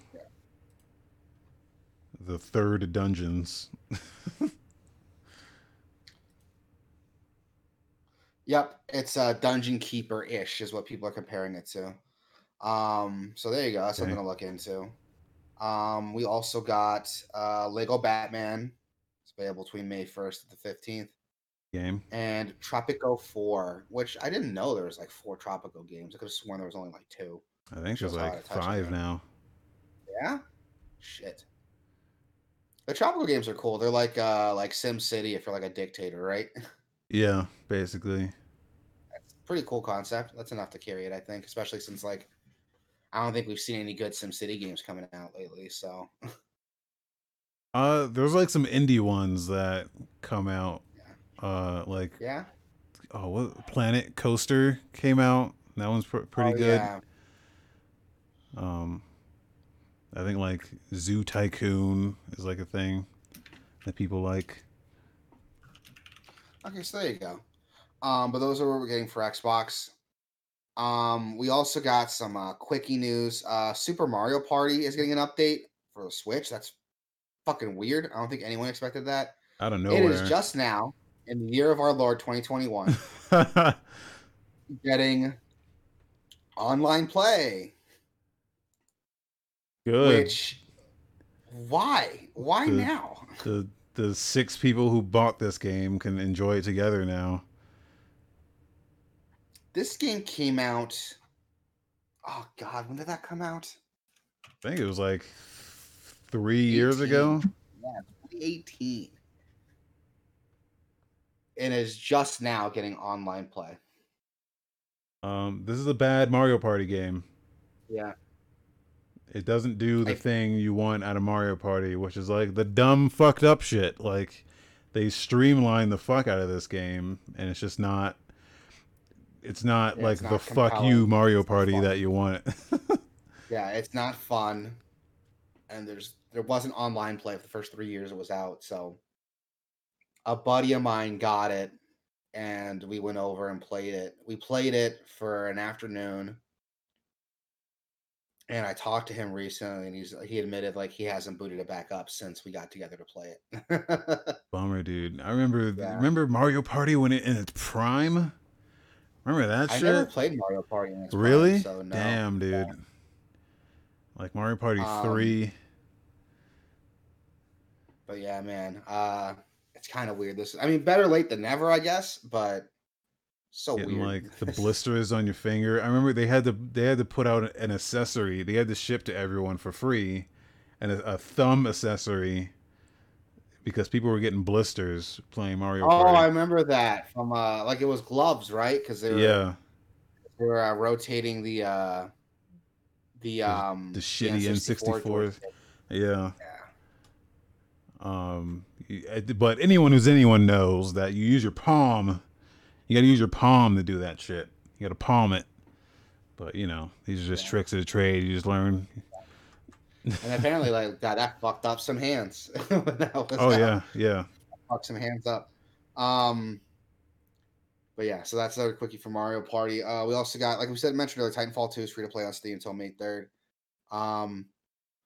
The third Dungeons. <laughs> Yep, it's a dungeon keeper ish is what people are comparing it to. Um, so there you go. That's something to look into. Um, we also got uh, Lego Batman. It's available between May first and the fifteenth, Game. and Tropico Four, which I didn't know there was like four Tropico games. I could have sworn there was only like two. I think there's like of touch I five now. Yeah, shit. The Tropico games are cool. They're like uh like Sim City if you're like a dictator, right? <laughs> Yeah, basically. pretty cool concept. That's enough to carry it, I think, especially since like I don't think we've seen any good Sim City games coming out lately. So <laughs> Uh, there's like some indie ones that come out. Uh, like yeah, oh, what Planet Coaster came out. That one's pr- pretty Oh, good. Yeah. Um, I think like Zoo Tycoon is like a thing that people like. Okay, so there you go. Um, but those are what we're getting for Xbox. Um, we also got some uh, quickie news. Uh, Super Mario Party is getting an update for the Switch. That's fucking weird. I don't think anyone expected that. Out of It nowhere. is just now in the year of our Lord 2021 <laughs> getting online play. Good. Which why? Why The- now? the the six people who bought this game can enjoy it together now. This game came out. Oh God, when did that come out? I think it was like three years ago. Yeah, 2018. And is just now getting online play. Um, this is a bad Mario Party game. Yeah. It doesn't do the I- thing you want out of Mario Party, which is like the dumb, fucked up shit. Like they streamline the fuck out of this game, and it's just not. It's not Yeah, like it's the not fuck you. Mario It's Party that you want. <laughs> Yeah, it's not fun. And there's there wasn't online play for the first three years it was out. So a buddy of mine got it and we went over and played it. We played it for an afternoon. And I talked to him recently and he's he admitted like he hasn't booted it back up since we got together to play it. <laughs> Bummer, dude. I remember. Yeah. Remember Mario Party when it in its prime. Remember that I shit? never played Mario Party in its prime, really? so no. Damn, dude. Yeah. Like Mario Party Um, three. But yeah, man, uh, it's kind of weird. This, I mean, better late than never, I guess. But so getting weird. like the <laughs> blisters on your finger. I remember they had to they had to put out an accessory. They had to ship to everyone for free, and a, a thumb accessory because people were getting blisters playing Mario oh, Party. I remember that from uh, like it was gloves, right? Because they were yeah, they were uh, rotating the uh, the um the shitty N64. joystick. yeah. Yeah. Um, uh, but anyone who's anyone knows that you use your palm. You got to use your palm to do that shit. You got to palm it. But you know, these are just Yeah. tricks of the trade. You just learn. And apparently, like that, that fucked up some hands. when <laughs> that was Oh out. yeah, yeah. fuck some hands up. Um, but yeah, so that's another quickie for Mario Party. Uh, we also got, like we said, mentioned earlier, Titanfall 2 is free to play on Steam until May 3rd. Um,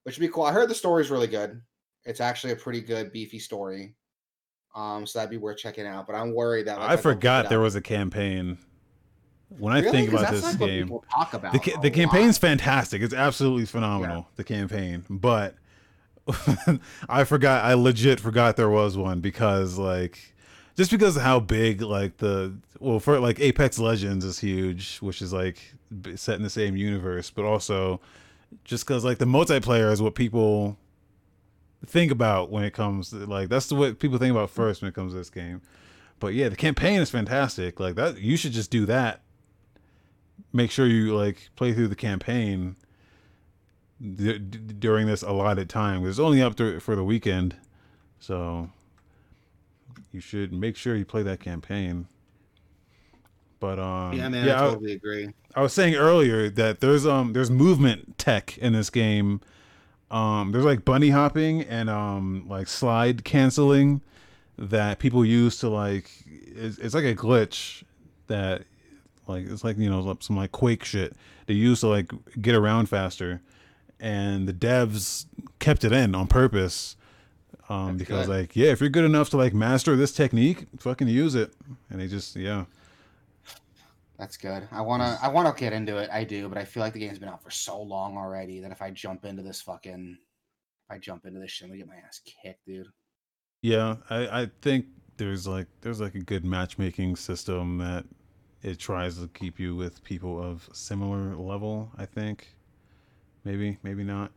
which would be cool. I heard the story's really good. It's actually a pretty good, beefy story. Um, so that'd be worth checking out. But I'm worried that like, I if forgot there was a campaign. When I think about this game, people talk about the, ca- the lot. campaign's fantastic. It's absolutely phenomenal. The campaign, but <laughs> I forgot. I legit forgot there was one because like just because of how big like the well for like Apex Legends is huge, which is like set in the same universe, but also just because like the multiplayer is what people think about when it comes to, like that's the what people think about first when it comes to this game. But yeah, the campaign is fantastic. Like that, you should just do that. Make sure you like play through the campaign d- d- during this allotted time. It's only up to, for the weekend, so you should make sure you play that campaign. But um, Yeah, man, yeah, I I- totally agree. I was saying earlier that there's um there's movement tech in this game. Um, there's like bunny hopping and um like slide canceling that people use to like it's, it's like a glitch that like it's like you know some like quake shit they use to like get around faster. And the devs kept it in on purpose um because good. like yeah if you're good enough to like master this technique fucking use it. And they just yeah That's good. I wanna I wanna get into it. I do, but I feel like the game's been out for so long already that if I jump into this fucking if I jump into this shit, I'm gonna get my ass kicked, dude. Yeah, I, I think there's like there's like a good matchmaking system that it tries to keep you with people of similar level, I think. Maybe, maybe not.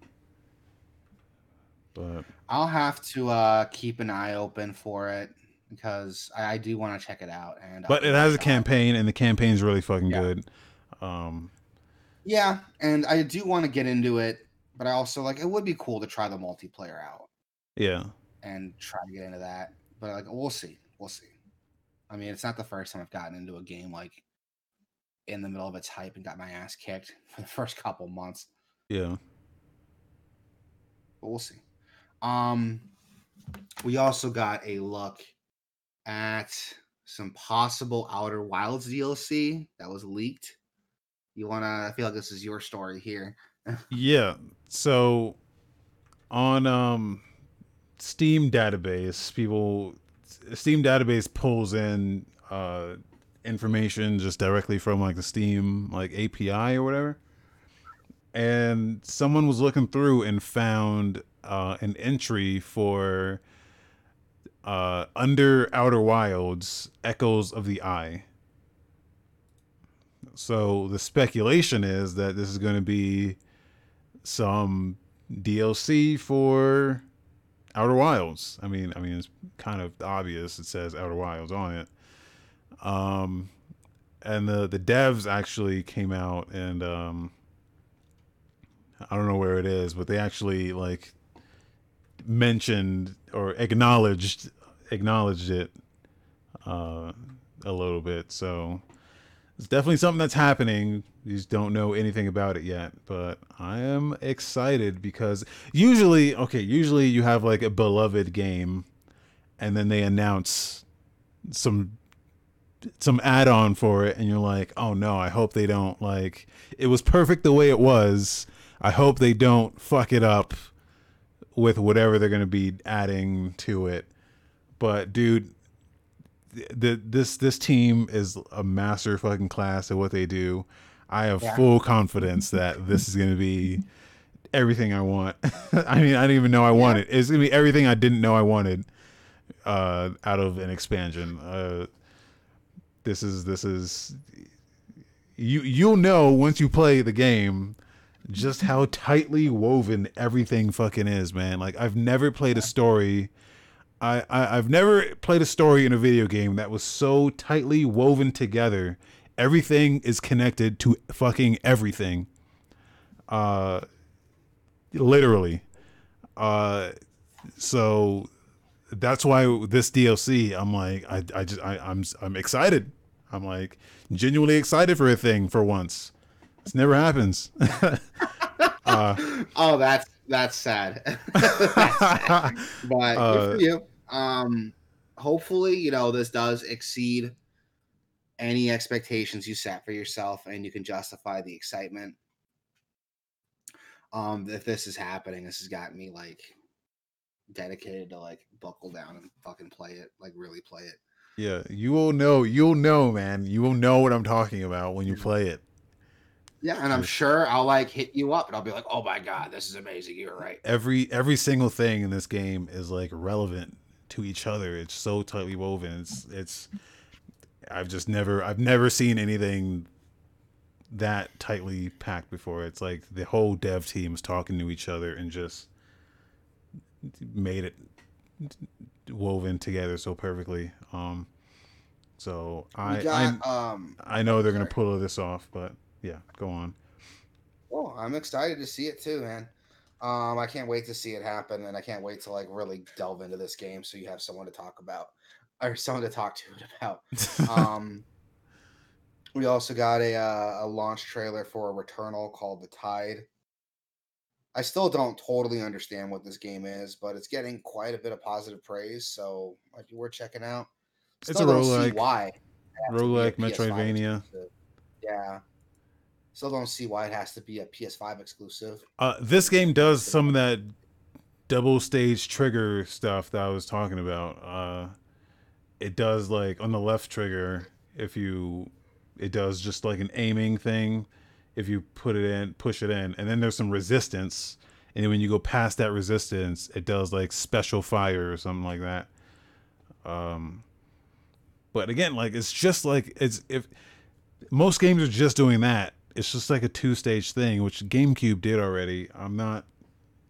But I'll have to uh keep an eye open for it because I, I do want to check it out. And I'll but it has a campaign and the campaign's really fucking Yeah. good. Um Yeah, and I do want to get into it, but I also like it would be cool to try the multiplayer out yeah. and try to get into that. But like we'll see. We'll see. I mean, it's not the first time I've gotten into a game like in the middle of its hype and got my ass kicked <laughs> for the first couple months. Yeah. But we'll see. Um we also got a look at some possible Outer Wilds DLC that was leaked. You wanna I feel like this is your story here. <laughs> Yeah. So on um Steam database, people Steam database pulls in uh information just directly from like the Steam like API or whatever. And someone was looking through and found uh an entry for uh under Outer Wilds Echoes of the Eye. So the speculation is that this is going to be some DLC for Outer Wilds. I mean, I mean it's kind of obvious. It says Outer Wilds on it. Um, and the the devs actually came out and um, I don't know where it is, but they actually like mentioned or acknowledged acknowledged it uh, a little bit. So it's definitely something that's happening. You just don't know anything about it yet, but I am excited because usually, okay, usually you have like a beloved game, and then they announce some some add-on for it, and you're like, oh no, I hope they don't like. It was perfect the way it was. I hope they don't fuck it up with whatever they're gonna be adding to it. But dude, the this this team is a master fucking class at what they do. I have Yeah. full confidence that this is going to be everything I want. <laughs> I mean, I didn't even know I wanted. It. It's going to be everything I didn't know I wanted uh, out of an expansion. Uh, this is this is you you'll know once you play the game just how tightly woven everything fucking is, man. Like I've never played a story I, I I've never played a story in a video game that was so tightly woven together. Everything is connected to fucking everything. Uh literally. Uh so that's why this DLC I'm like I I just I, I'm I'm excited. I'm like genuinely excited for a thing for once. This never happens. uh <laughs> Oh, that's that's sad. <laughs> That's sad. <laughs> But Uh, good for you. Um, hopefully, you know this does exceed any expectations you set for yourself, and you can justify the excitement. Um, if this is happening, this has got me like dedicated to like buckle down and fucking play it, like really play it. Yeah, you will know. You'll know, man. You will know what I'm talking about when you play it. Yeah, and I'm sure I'll like hit you up and I'll be like, "Oh my god, this is amazing! You're right." Every every single thing in this game is like relevant to each other. It's so tightly woven. It's it's. I've just never I've never seen anything that tightly packed before. It's like the whole dev team is talking to each other and just made it woven together so perfectly. Um, so I got um. I know they're gonna sorry. pull this off, but yeah, go on. Well, I'm excited to see it too, man. Um, I can't wait to see it happen, and I can't wait to like really delve into this game so you have someone to talk about or someone to talk to it <laughs> about. Um, <laughs> we also got a uh, a launch trailer for a Returnal called The Tide. I still don't totally understand what this game is, but it's getting quite a bit of positive praise, so might be worth checking out. It's a roguelike- why. it has to be a roguelike Metroidvania. Yeah. Still don't see why it has to be a PS5 exclusive. Uh, this game does some of that double stage trigger stuff that I was talking about. Uh, it does like on the left trigger, if you, it does just like an aiming thing. If you put it in, push it in, and then there's some resistance, and when you go past that resistance, it does like special fire or something like that. Um, but again, like it's just like it's if most games are just doing that. It's just like a two stage thing, which GameCube did already. I'm not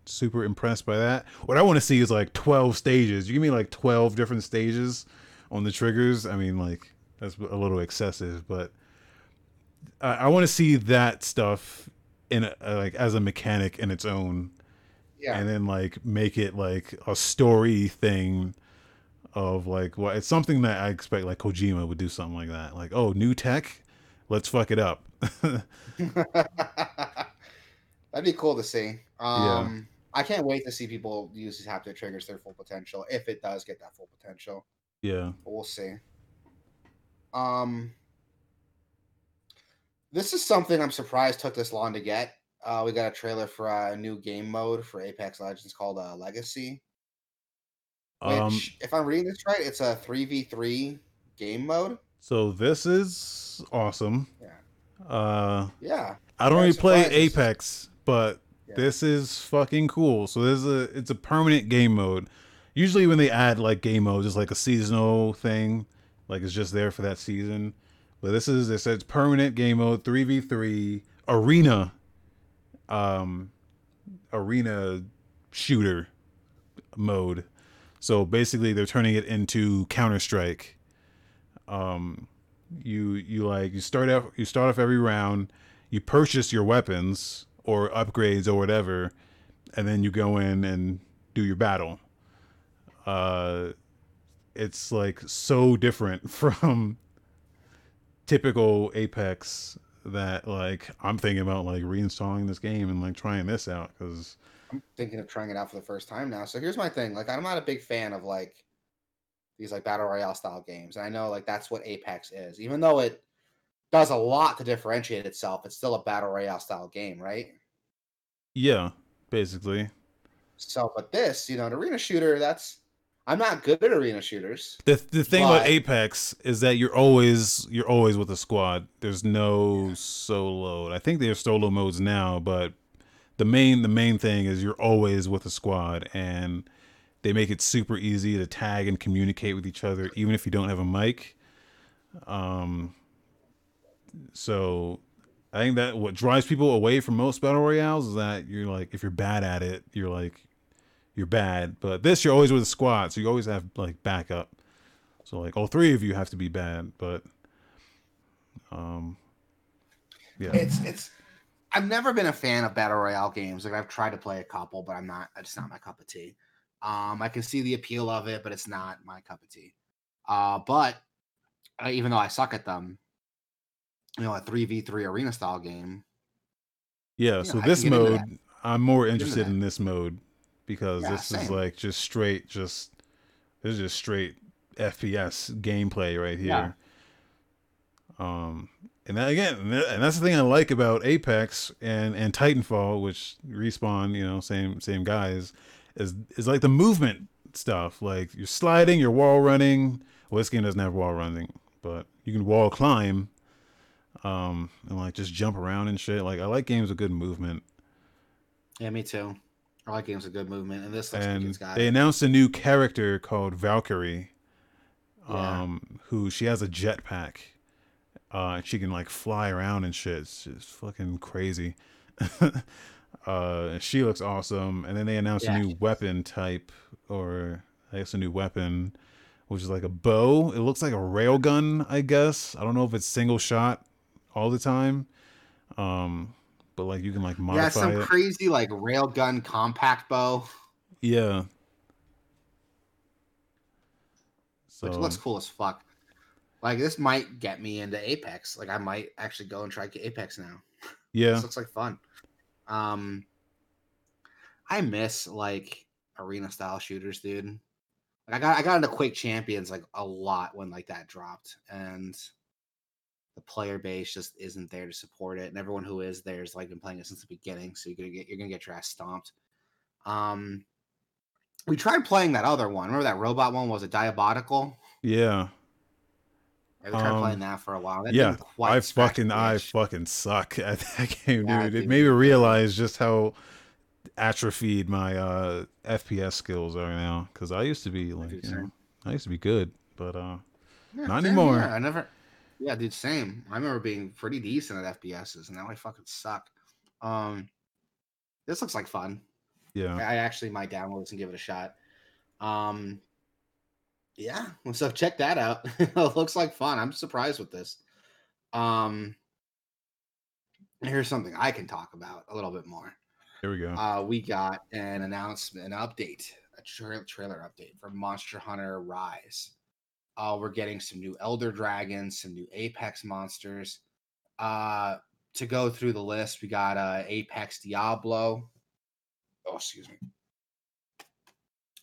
super impressed by that. What I want to see is like 12 stages. You give me like 12 different stages on the triggers. I mean, like that's a little excessive, but I, I want to see that stuff in a, uh, like as a mechanic in its own, Yeah. and then like make it like a story thing of like what it's something that I expect like Kojima would do something like that. Like, oh, new tech, let's fuck it up. <laughs> That'd be cool to see. Um, I can't wait to see people use these haptic triggers to their full potential if it does get that full potential. yeah. But we'll see. Um, this is something I'm surprised took this long to get. Uh, we got a trailer for a new game mode for Apex Legends called uh, Legacy. Which, Um, if I'm reading this right, it's a three v three game mode. So this is awesome. Yeah. Uh, Yeah, I don't really play Apex, but Yeah. this is fucking cool. So there's a it's a permanent game mode. Usually when they add like game modes, it's like a seasonal thing, like it's just there for that season. But this is it says permanent game mode, three v three arena, um, arena shooter mode. So basically, they're turning it into Counter Strike. Um, you you like you start off you start off every round you purchase your weapons or upgrades or whatever and then you go in and do your battle uh it's like so different <laughs> from typical apex that like i'm thinking about like reinstalling this game and like trying this out because I'm thinking of trying it out for the first time now. So here's my thing: like, I'm not a big fan of like these like battle royale style games, and I know like that's what Apex is. Even though it does a lot to differentiate itself, it's still a battle royale style game, right? yeah basically So, but this, you know, an arena shooter, that's I'm not good at arena shooters. The the thing about Apex is that you're always you're always with a squad. There's no solo. I think there's solo modes now, but the main the main thing is you're always with a squad and they make it super easy to tag and communicate with each other even if you don't have a mic. Um so I think that what drives people away from most battle royales is that you're like if you're bad at it, you're like you're bad. But this you're always with a squad, so you always have like backup. So like all three of you have to be bad, but um yeah. It's it's I've never been a fan of battle royale games. Like I've tried to play a couple, but I'm not. It's not my cup of tea. Um, I can see the appeal of it, but it's not my cup of tea. Uh, but uh, even though I suck at them, you know, a three v three arena style game. Yeah, Yeah, so I this mode I'm more interested in this mode because Yeah, this is like just straight just this is just straight FPS gameplay right here. Yeah. Um and that, again, and that's the thing I like about Apex and and Titanfall, which respawn, you know, same same guys, is is like the movement stuff. Like you're sliding, you're wall running. Well, this game doesn't have wall running, but you can wall climb, um, and like just jump around and shit. Like I like games with good movement. Yeah, me too. I like games with good movement, and this looks like it's got they announced a new character called Valkyrie, Yeah. um, who she has a jetpack. Uh, and she can like fly around and shit. It's just fucking crazy. <laughs> uh, she looks awesome. And then they announced Yeah, a new weapon type, or I guess a new weapon, which is like a bow. It looks like a railgun, I guess. I don't know if it's single shot all the time. Um, but like you can like modify. yeah, some it. crazy like railgun compact bow, yeah. So which looks cool as fuck. Like this might get me into Apex. Like I might actually go and try Apex now. yeah, This looks like fun. Um, I miss like arena style shooters, dude. Like I got I got into Quake Champions like a lot when like that dropped, and the player base just isn't there to support it, and everyone who is there is like been playing it since the beginning, so you're gonna get you're gonna get your ass stomped. Um, we tried playing that other one. Remember that robot one? Was it Diabotical? yeah. We tried Um, playing that for a while. That yeah, quite I fucking I fucking suck at <laughs> that game, Yeah, dude. It made me realize just how atrophied my uh FPS skills are now. Because I used to be like, dude, you know. I used to be good, but uh, Yeah, Not same anymore. I never. Yeah, dude, same. I remember being pretty decent at FPSs, and now I fucking suck. Um, this looks like fun. yeah, I I actually might download this and give it a shot. Um, yeah, so check that out. <laughs> it looks like fun. I'm surprised with this. Um, here's something I can talk about a little bit more. here we go. Uh, we got an announcement, an update, a tra- trailer update for Monster Hunter Rise. Uh, we're getting some new Elder Dragons, some new Apex monsters. Uh, to go through the list, we got uh, Apex Diablo. Oh, excuse me.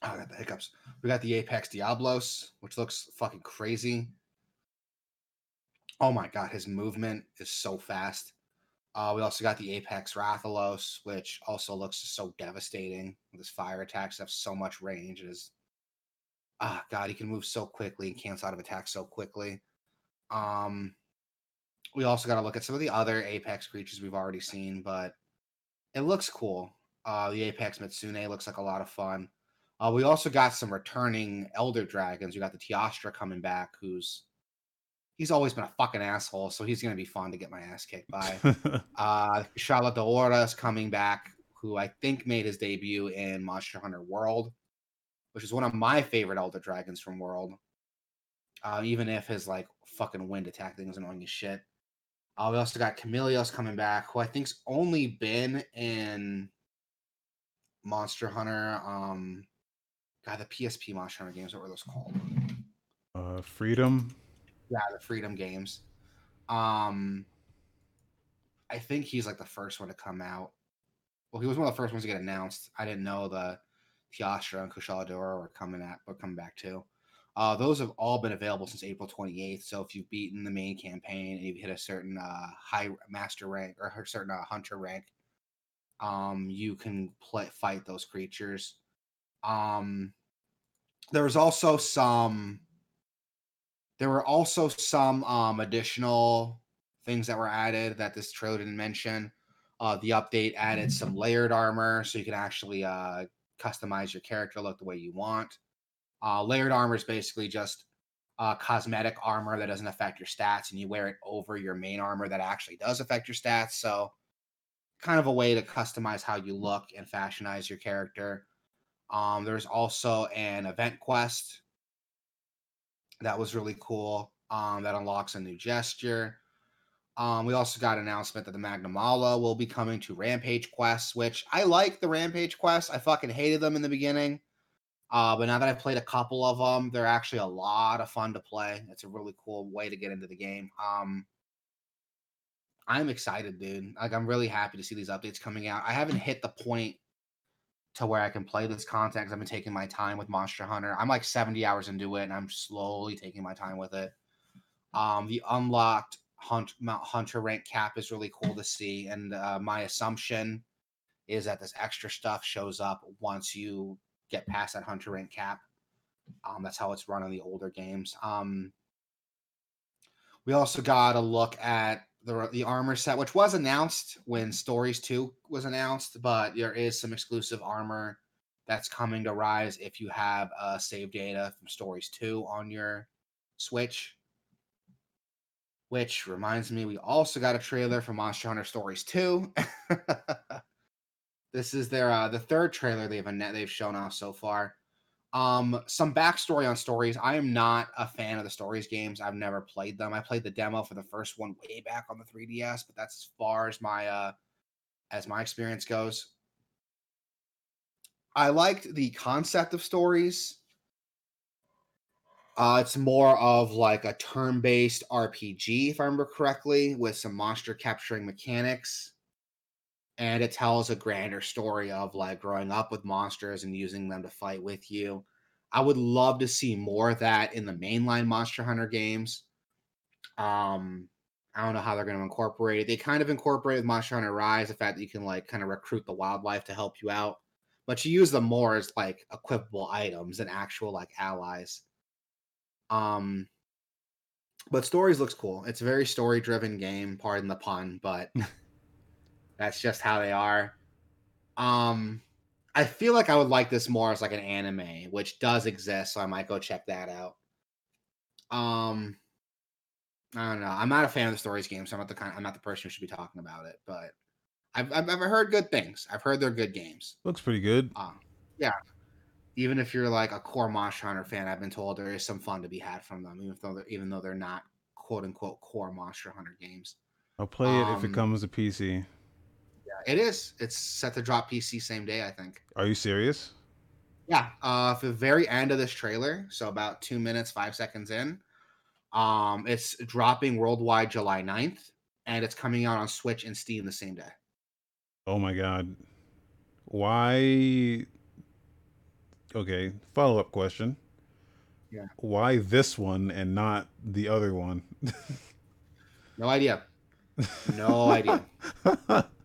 Oh, I got the hiccups. We got the Apex Diablos, which looks fucking crazy. Oh my god, his movement is so fast. Uh, we also got the Apex Rathalos, which also looks so devastating. His fire attacks have so much range. It is ah god, he can move so quickly and cancel out of attacks so quickly. Um, we also got to look at some of the other Apex creatures we've already seen, but it looks cool. Uh, the Apex Mizutsune looks like a lot of fun. Uh, we also got some returning Elder Dragons. We got the Teostra coming back, who's he's always been a fucking asshole, so he's gonna be fun to get my ass kicked by. <laughs> Uh, Kushala Daora is coming back, who I think made his debut in Monster Hunter World, which is one of my favorite Elder Dragons from World. Uh, even if his like fucking wind attack thing is annoying as shit. Uh, we also got Chameleos coming back, who I think's only been in Monster Hunter. Um, God, the PSP Monster Hunter games. What were those called? uh, freedom. Yeah, the Freedom games. Um, I think he's like the first one to come out. Well, he was one of the first ones to get announced. I didn't know the Teostra and Kushala Daora were coming at, were coming back too. Uh, those have all been available since April 28th. So if you've beaten the main campaign and you've hit a certain uh, high master rank or a certain uh, hunter rank, um, you can play fight those creatures. Um, there was also some there were also some um, additional things that were added that this trailer didn't mention. Uh, the update added some layered armor, so you can actually uh, customize your character look the way you want. Uh, layered armor is basically just uh, cosmetic armor that doesn't affect your stats, and you wear it over your main armor that actually does affect your stats. So, kind of a way to customize how you look and fashionize your character. Um, there's also an event quest that was really cool. Um, that unlocks a new gesture. Um, we also got an announcement that the Magnamalo will be coming to Rampage quests, which I like the Rampage quests. I fucking hated them in the beginning. Uh, but now that I've played a couple of them, they're actually a lot of fun to play. It's a really cool way to get into the game. Um, I'm excited, dude. Like, I'm really happy to see these updates coming out. I haven't hit the point to where I can play this content because I've been taking my time with Monster Hunter. I'm like 70 hours into it, and I'm slowly taking my time with it. Um, the unlocked hunt Mount Hunter rank cap is really cool to see, and uh, my assumption is that this extra stuff shows up once you get past that hunter rank cap. Um, that's how it's run in the older games. Um, we also got a look at the the armor set, which was announced when Stories Two was announced, but there is some exclusive armor that's coming to Rise if you have uh, save data from Stories Two on your Switch. Which reminds me, we also got a trailer for Monster Hunter Stories 2. <laughs> this is their uh, the third trailer they've they've shown off so far. Um, some backstory on stories. I am not a fan of the stories games. I've never played them. I played the demo for the first one way back on the 3DS, but that's as far as my uh as my experience goes. I liked the concept of stories. Uh, it's more of like a turn-based RPG, if I remember correctly, with some monster capturing mechanics and it tells a grander story of like growing up with monsters and using them to fight with you. I would love to see more of that in the mainline Monster Hunter games. Um, I don't know how they're going to incorporate it. They kind of incorporate with Monster Hunter Rise the fact that you can like kind of recruit the wildlife to help you out, but you use them more as like equipable items than actual like allies. Um, but stories looks cool. It's a very story driven game. Pardon the pun, but <laughs> That's just how they are. Um, I feel like I would like this more as like an anime, which does exist, so I might go check that out. Um, I don't know. I'm not a fan of the stories game, so I'm not the kind. I'm not the person who should be talking about it. But I've I've, I've heard good things. I've heard they're good games. Looks pretty good. Um, yeah. Even if you're like a core Monster Hunter fan, I've been told there is some fun to be had from them, even though they're, even though they're not quote unquote core Monster Hunter games. I'll play it um, if it um, comes to PC. It is. It's set to drop PC same day, I think. Are you serious? Yeah. Uh, for the very end of this trailer, so about two minutes, five seconds in, um, it's dropping worldwide July 9th, and it's coming out on Switch and Steam the same day. Oh my god. Why? Okay. Follow up question. Yeah. Why this one and not the other one? <laughs> no idea. No idea. <laughs>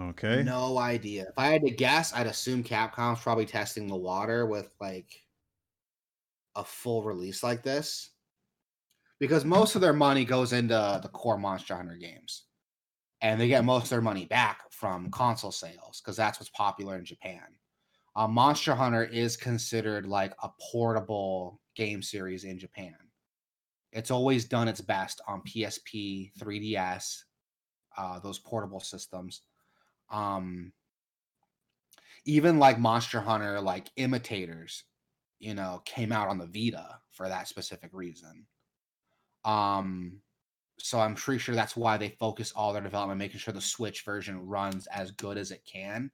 Okay. No idea. If I had to guess, I'd assume Capcom's probably testing the water with like a full release like this. Because most of their money goes into the core Monster Hunter games. And they get most of their money back from console sales because that's what's popular in Japan. Uh, Monster Hunter is considered like a portable game series in Japan. It's always done its best on PSP, 3DS, uh, those portable systems um even like monster hunter like imitators you know came out on the vita for that specific reason. Um so i'm pretty sure that's why they focus all their development making sure the switch version runs as good as it can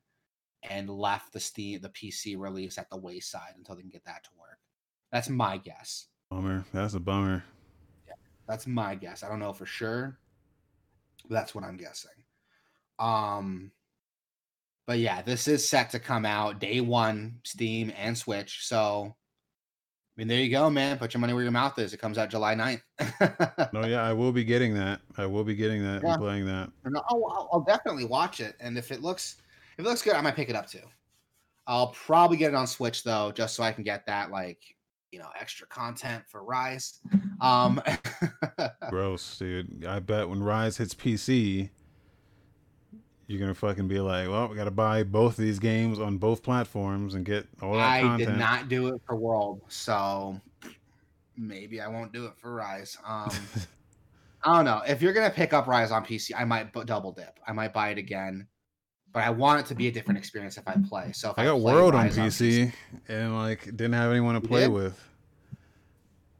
and left the steam the pc release at the wayside until they can get that to work. That's my guess. Bummer. That's a bummer. Yeah that's my guess. I don't know for sure but that's what i'm guessing. Um but yeah, this is set to come out day one, Steam and Switch. So, I mean, there you go, man. Put your money where your mouth is. It comes out July 9th. no, <laughs> yeah, I will be getting that. I will be getting that yeah. and playing that. I'll, I'll, definitely watch it. And if it looks if it looks good, I might pick it up too. I'll probably get it on Switch though, just so I can get that like you know extra content for Rise. Um, <laughs> Gross, dude. I bet when Rise hits PC, you're gonna fucking be like, well, we got to buy both of these games on both platforms and get all that I content. did not do it for World, so maybe I won't do it for Rise. Um, <laughs> I don't know. If you're gonna pick up Rise on PC, I might b- double dip. I might buy it again, but I want it to be a different experience if I play. So I, I got World on PC, on PC, and like didn't have anyone to play with.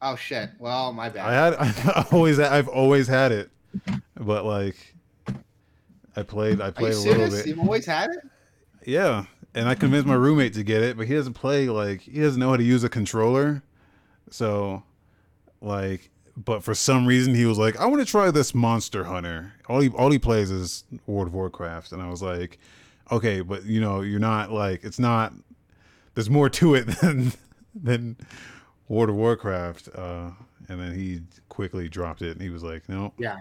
Oh shit! Well, my bad. I had <laughs> I always I've always had it, but like I played. I played a little bit. You've always had it. Yeah, and I convinced my roommate to get it, but he doesn't play like he doesn't know how to use a controller. So, like, but for some reason he was like, "I want to try this Monster Hunter." All he all he plays is World of Warcraft, and I was like, "Okay, but you know, you're not like it's not. There's more to it <laughs> than than World of Warcraft." Uh, and then he quickly dropped it, and he was like, "No." Yeah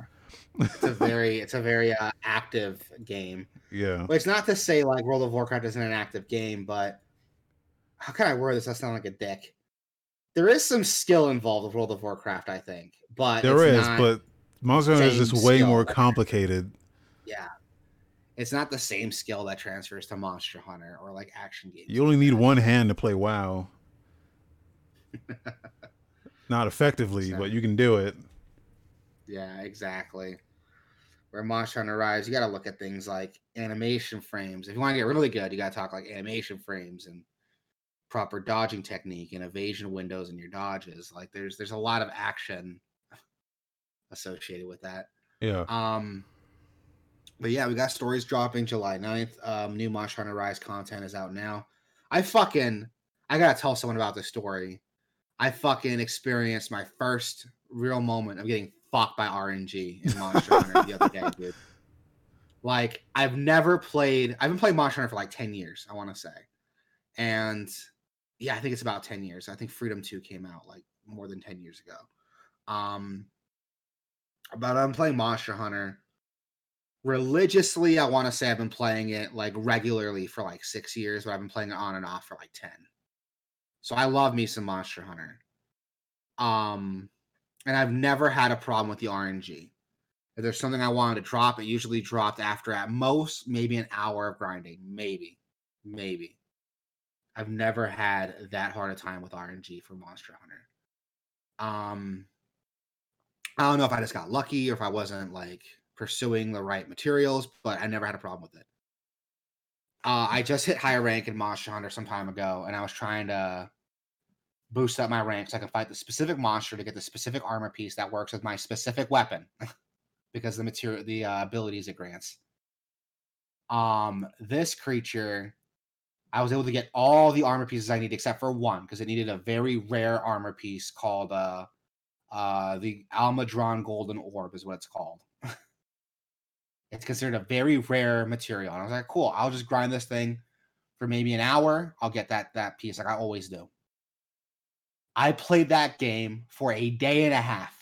it's a very it's a very uh, active game. Yeah. But it's not to say like World of Warcraft isn't an active game, but how can I word this? I sound like a dick. There is some skill involved with World of Warcraft, I think, but There is, but Monster Hunter is just way more complicated. yeah, it's not the same skill that transfers to Monster Hunter or like action games. You only need one hand to play WoW. <laughs> Not effectively, but you can do it. Yeah, exactly. Where Monster Hunter Rise, you got to look at things like animation frames. If you want to get really good, you got to talk like animation frames and proper dodging technique and evasion windows in your dodges. Like there's there's a lot of action associated with that. Yeah. Um but yeah, we got stories dropping July 9th. Um new Monster Hunter Rise content is out now. I fucking I got to tell someone about this story. I fucking experienced my first real moment of getting fucked by RNG in Monster Hunter the other day, dude. <laughs> Like I've never played. I've been playing Monster Hunter for like ten years. I want to say, and yeah, I think it's about ten years. I think Freedom Two came out like more than ten years ago. Um, but I'm playing Monster Hunter religiously. I want to say I've been playing it like regularly for like six years, but I've been playing it on and off for like ten. So I love me some Monster Hunter. Um, and I've never had a problem with the RNG. If there's something I wanted to drop, it usually dropped after at most maybe an hour of grinding. Maybe. Maybe. I've never had that hard a time with RNG for Monster Hunter. Um I don't know if I just got lucky or if I wasn't like pursuing the right materials, but I never had a problem with it. Uh, I just hit higher rank in Monster Hunter some time ago, and I was trying to boost up my rank so I can fight the specific monster to get the specific armor piece that works with my specific weapon <laughs> because the material, the uh, abilities it grants. Um, this creature, I was able to get all the armor pieces I need except for one because it needed a very rare armor piece called uh, uh, the Almudron Golden Orb is what it's called. <laughs> it's considered a very rare material, and I was like, cool, I'll just grind this thing for maybe an hour. I'll get that that piece like I always do. I played that game for a day and a half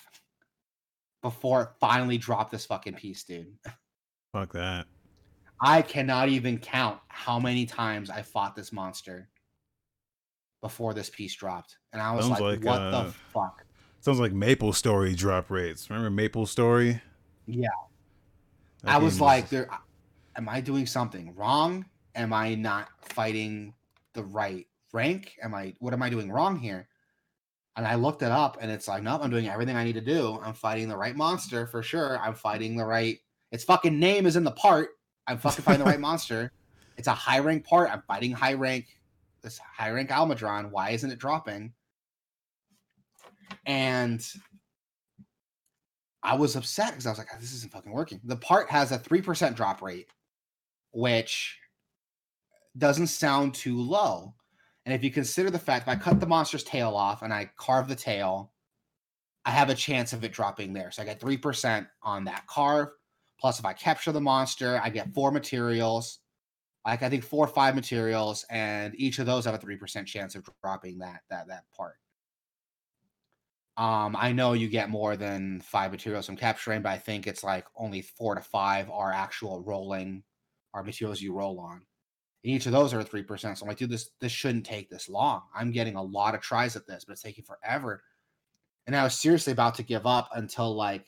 before it finally dropped this fucking piece, dude. Fuck that. I cannot even count how many times I fought this monster before this piece dropped. And I was Sounds like, like, what uh, the fuck? Sounds like Maple Story drop rates. Remember Maple Story? Yeah. That I was like, there am I doing something wrong? Am I not fighting the right rank? Am I what am I doing wrong here? And I looked it up and it's like, nope, I'm doing everything I need to do. I'm fighting the right monster for sure. I'm fighting the right its fucking name is in the part. I'm fucking fighting the right <laughs> monster. It's a high rank part. I'm fighting high rank this high rank Almudron. Why isn't it dropping? And I was upset because I was like, this isn't fucking working. The part has a 3% drop rate, which doesn't sound too low. And if you consider the fact that I cut the monster's tail off and I carve the tail, I have a chance of it dropping there. So I get 3% on that carve. Plus, if I capture the monster, I get four materials. Like I think four or five materials, and each of those have a 3% chance of dropping that that that part. Um, I know you get more than five materials from capturing, but I think it's like only four to five are actual rolling, are materials you roll on. Each of those are three percent. So I'm like, dude, this this shouldn't take this long. I'm getting a lot of tries at this, but it's taking forever. And I was seriously about to give up until like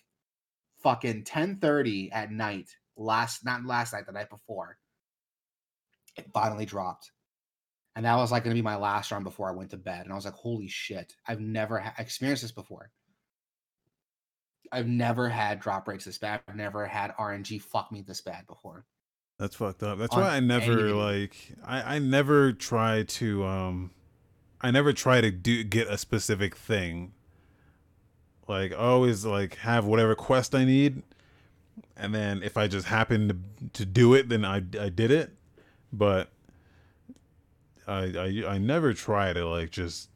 fucking 10:30 at night. Last not last night, the night before. It finally dropped. And that was like going to be my last run before I went to bed. And I was like, holy shit, I've never ha- experienced this before. I've never had drop rates this bad. I've never had RNG fuck me this bad before. That's fucked up. That's why I never any- like I, I never try to um I never try to do get a specific thing. Like I always like have whatever quest I need and then if I just happen to to do it then I I did it. But I I I never try to like just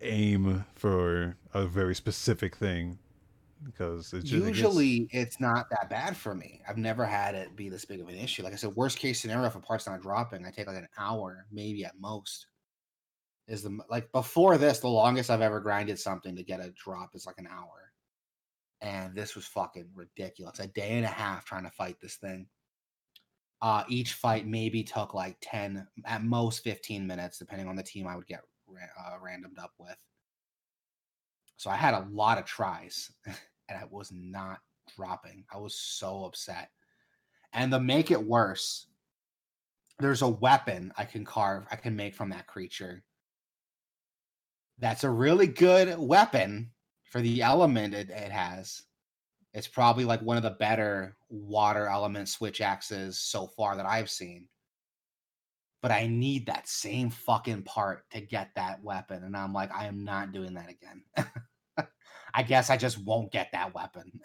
aim for a very specific thing because it's Usually it's not that bad for me. I've never had it be this big of an issue. Like I said, worst case scenario, if a part's not dropping, I take like an hour, maybe at most. Is the like before this, the longest I've ever grinded something to get a drop is like an hour. and this was fucking ridiculous. A day and a half trying to fight this thing. Uh, each fight maybe took like 10, at most 15 minutes, depending on the team I would get uh, randomed up with. So I had a lot of tries <laughs> and I was not dropping. I was so upset. And to make it worse, there's a weapon I can carve, I can make from that creature. That's a really good weapon for the element it, it has. It's probably like one of the better water element switch axes so far that I've seen. But I need that same fucking part to get that weapon. And I'm like, I am not doing that again. <laughs> I guess I just won't get that weapon.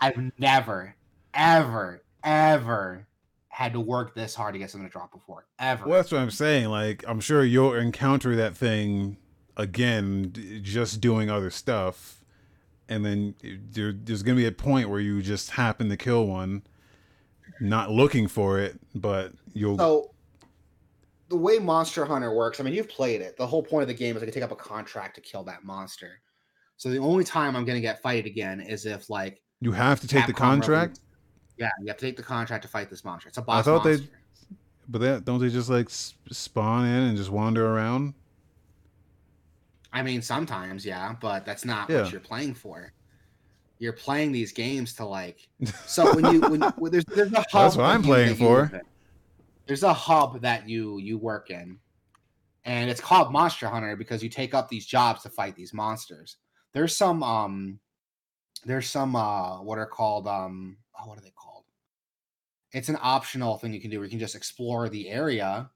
I've never, ever, ever had to work this hard to get something to drop before. Ever. Well, that's what I'm saying. Like, I'm sure you'll encounter that thing again, just doing other stuff. And then eh, there, there's going to be a point where you just happen to kill one, not looking for it, but you'll. So, the way Monster Hunter works, I mean, you've played it. The whole point of the game is I can take up a contract to kill that monster. So the only time I'm going to get fighted again is if like you have to take Capcom the contract. Yeah, you have to take the contract to fight this monster. It's a boss. I thought monster. they, but that don't they just like spawn in and just wander around? I mean, sometimes, yeah, but that's not yeah. what you're playing for. You're playing these games to like. So when you when, <laughs> when there's there's a hub. That's what I'm playing for. There's a hub that you you work in, and it's called Monster Hunter because you take up these jobs to fight these monsters. There's some um, there's some uh, what are called um, oh, what are they called? It's an optional thing you can do where you can just explore the area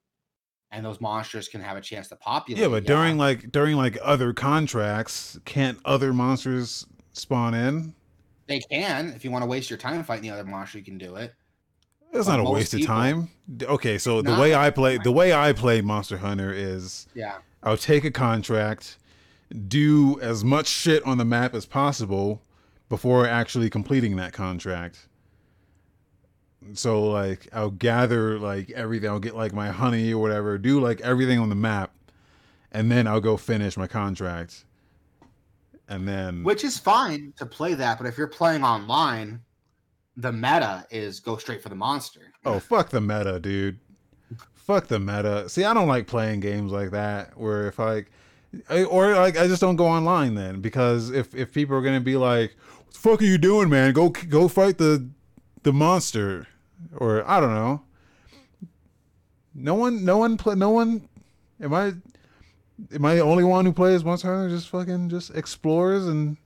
and those monsters can have a chance to populate. Yeah, but yeah. during like during like other contracts, can't other monsters spawn in? They can. If you want to waste your time fighting the other monster, you can do it. It's but not a waste people, of time. Okay, so the way I play the way I play Monster Hunter is yeah. I'll take a contract, do as much shit on the map as possible before actually completing that contract. So like I'll gather like everything. I'll get like my honey or whatever. Do like everything on the map, and then I'll go finish my contract. And then, which is fine to play that, but if you're playing online, the meta is go straight for the monster. Oh fuck the meta, dude. Fuck the meta. See, I don't like playing games like that where if like or like I just don't go online then because if if people are gonna be like, "What the fuck are you doing, man? Go go fight the the monster," or I don't know. No one, no one, play, no one. Am I? Am I the only one who plays Monster Hunter? Just fucking just explores and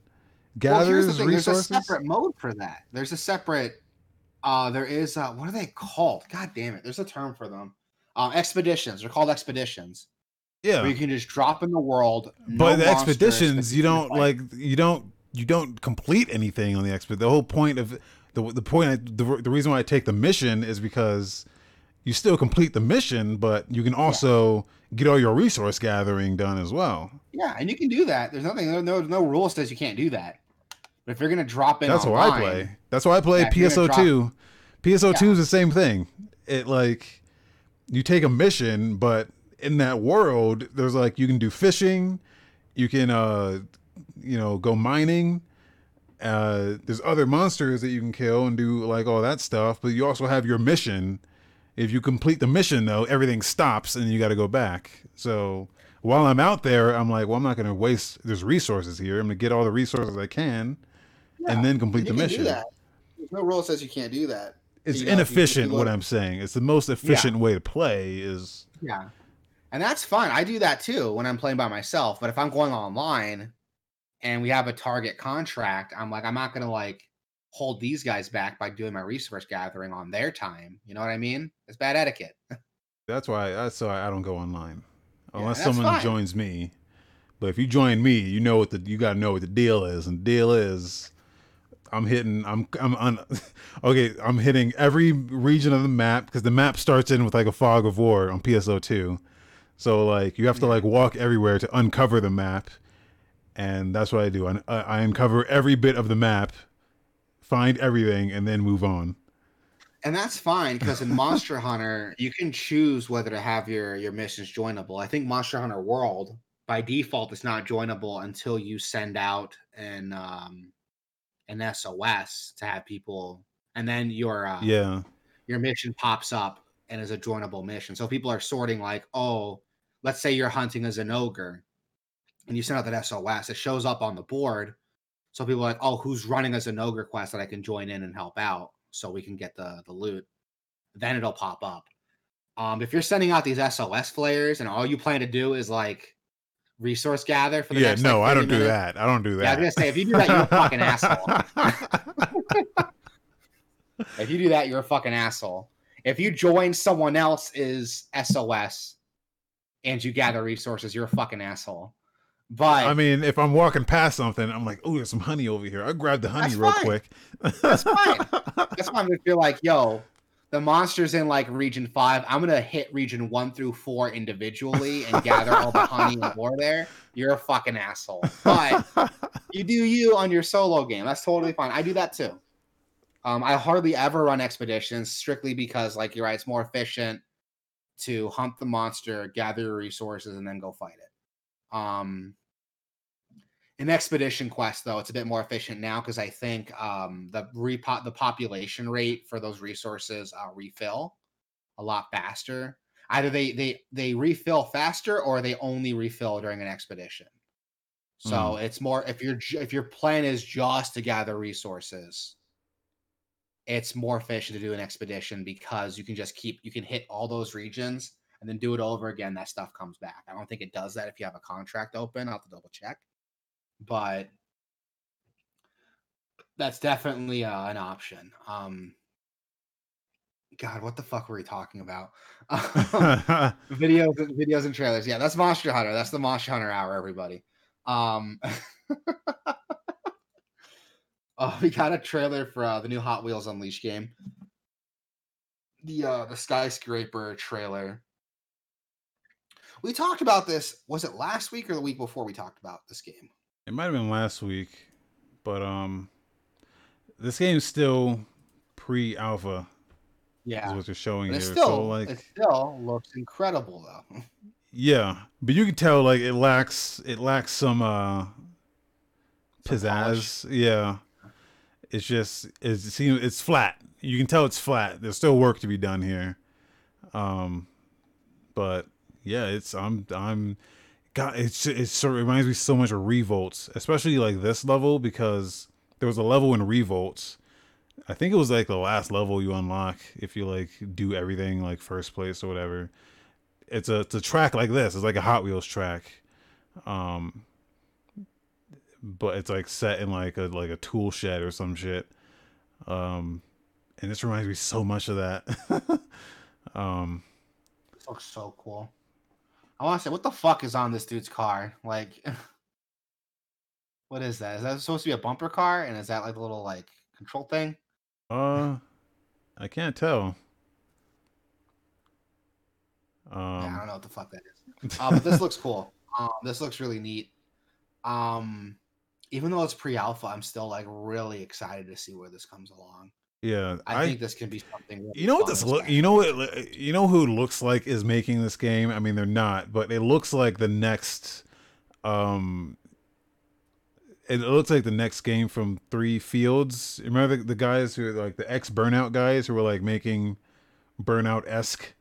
gathers well, the resources. There's a separate mode for that. There's a separate. Uh, there is. Uh, what are they called? God damn it! There's a term for them. Um, expeditions. They're called expeditions. Yeah, where you can just drop in the world. No but the expeditions, you don't like. You don't. You don't complete anything on the expedition. The whole point of the the point I, the the reason why I take the mission is because you still complete the mission, but you can also yeah. Get all your resource gathering done as well. Yeah, and you can do that. There's nothing. No, no rule says you can't do that. But if you're gonna drop in, that's online, how I play. That's why I play yeah, PSO two. PSO two is the same thing. It like you take a mission, but in that world, there's like you can do fishing, you can uh, you know, go mining uh, there's other monsters that you can kill and do like all that stuff, but you also have your mission. If you complete the mission, though, everything stops and you got to go back. So while I'm out there, I'm like, well, I'm not going to waste. There's resources here. I'm going to get all the resources I can, yeah, and then complete the mission. There's no rule says you can't do that. It's you know, inefficient. What I'm saying. It's the most efficient yeah. way to play. Is yeah, and that's fun. I do that too when I'm playing by myself. But if I'm going online and we have a target contract, I'm like, I'm not gonna like hold these guys back by doing my resource gathering on their time. You know what I mean? It's bad etiquette. <laughs> that's why uh, that's why I don't go online unless yeah, someone fine. joins me. But if you join me, you know what the you gotta know what the deal is, and the deal is I'm hitting I'm I'm on <laughs> okay, I'm hitting every region of the map because the map starts in with like a fog of war on PSO2. So like you have to like walk everywhere to uncover the map and that's what I do. I, I uncover every bit of the map, find everything, and then move on. And that's fine because in <laughs> Monster Hunter, you can choose whether to have your your missions joinable. I think Monster Hunter World by default is not joinable until you send out an um an SOS to have people and then your uh, Yeah. your mission pops up and is a joinable mission. So people are sorting like, oh, let's say you're hunting a Zinogre and you send out that SOS, it shows up on the board. So people are like, oh, who's running a Zinogre quest that I can join in and help out so we can get the the loot. Then it'll pop up. Um, if you're sending out these SOS flares and all you plan to do is like resource gather for the Yeah, next no, like, I don't do that. I don't do Yeah, I was gonna say if you do that, you're a fucking asshole. <laughs> If you do that, you're a fucking asshole. If you join someone else's SOS and you gather resources, you're a fucking asshole. But I mean, if I'm walking past something, I'm like, oh, there's some honey over here. I'll grab the honey real fine. quick. That's fine. <laughs> that's fine. I'm gonna feel like, yo, the monsters in like region five, I'm gonna hit region one through four individually and gather all the honey and more there. You're a fucking asshole. But you do you on your solo game. That's totally fine. I do that too. Um, I hardly ever run expeditions strictly because, like you're right, it's more efficient to hunt the monster, gather your resources, and then go fight it. Um, in expedition quest, though, it's a bit more efficient now because I think um, the repo- the population rate for those resources uh, refill a lot faster. Either they they they refill faster or they only refill during an expedition. So it's more if your if your plan is just to gather resources, it's more efficient to do an expedition because you can just keep you can hit all those regions and then do it over again. That stuff comes back. I don't think it does that if you have a contract open. I'll have to double check, but that's definitely uh, an option. Um, God, what the fuck were we talking about? <laughs> videos, videos and trailers. Yeah, that's Monster Hunter. That's the Monster Hunter hour, everybody. Um, <laughs> oh, we got a trailer for uh, the new Hot Wheels Unleashed game. The uh, the skyscraper trailer. We talked about this. Was it last week or the week before we talked about this game? It might have been last week, but um, this game's still pre-alpha. Is Yeah, what they're showing but here. it still so like, it still looks incredible though. <laughs> yeah, but you can tell like it lacks it lacks some uh pizzazz. Yeah, it's just it's it seems it's flat. You can tell it's flat. There's still work to be done here. Um, but yeah, it's I'm I'm God. It's it sort of reminds me so much of Revolts, especially like this level because there was a level in Revolts. I think it was like the last level you unlock if you like do everything like first place or whatever. It's a it's a track like this. It's like a Hot Wheels track. Um but it's like set in like a like a tool shed or some shit. Um and this reminds me so much of that. <laughs> um looks so cool. I want to say, what the fuck is on this dude's car? Like, <laughs> what is that? Is that supposed to be a bumper car? And is that like the little like control thing? uh I can't tell. yeah, I Um don't know what the fuck that is. Uh, but this looks cool. <laughs> Um, this looks really neat. Um, even though it's pre-alpha, I'm still like really excited to see where this comes along. Yeah, I, think this can be something. Really You know what this look? You know what? You know who looks like is making this game? I mean, they're not, but it looks like the next. Um, it looks like the next game from Three Fields. Remember the, the guys who like the ex Burnout guys who were like making Burnout esque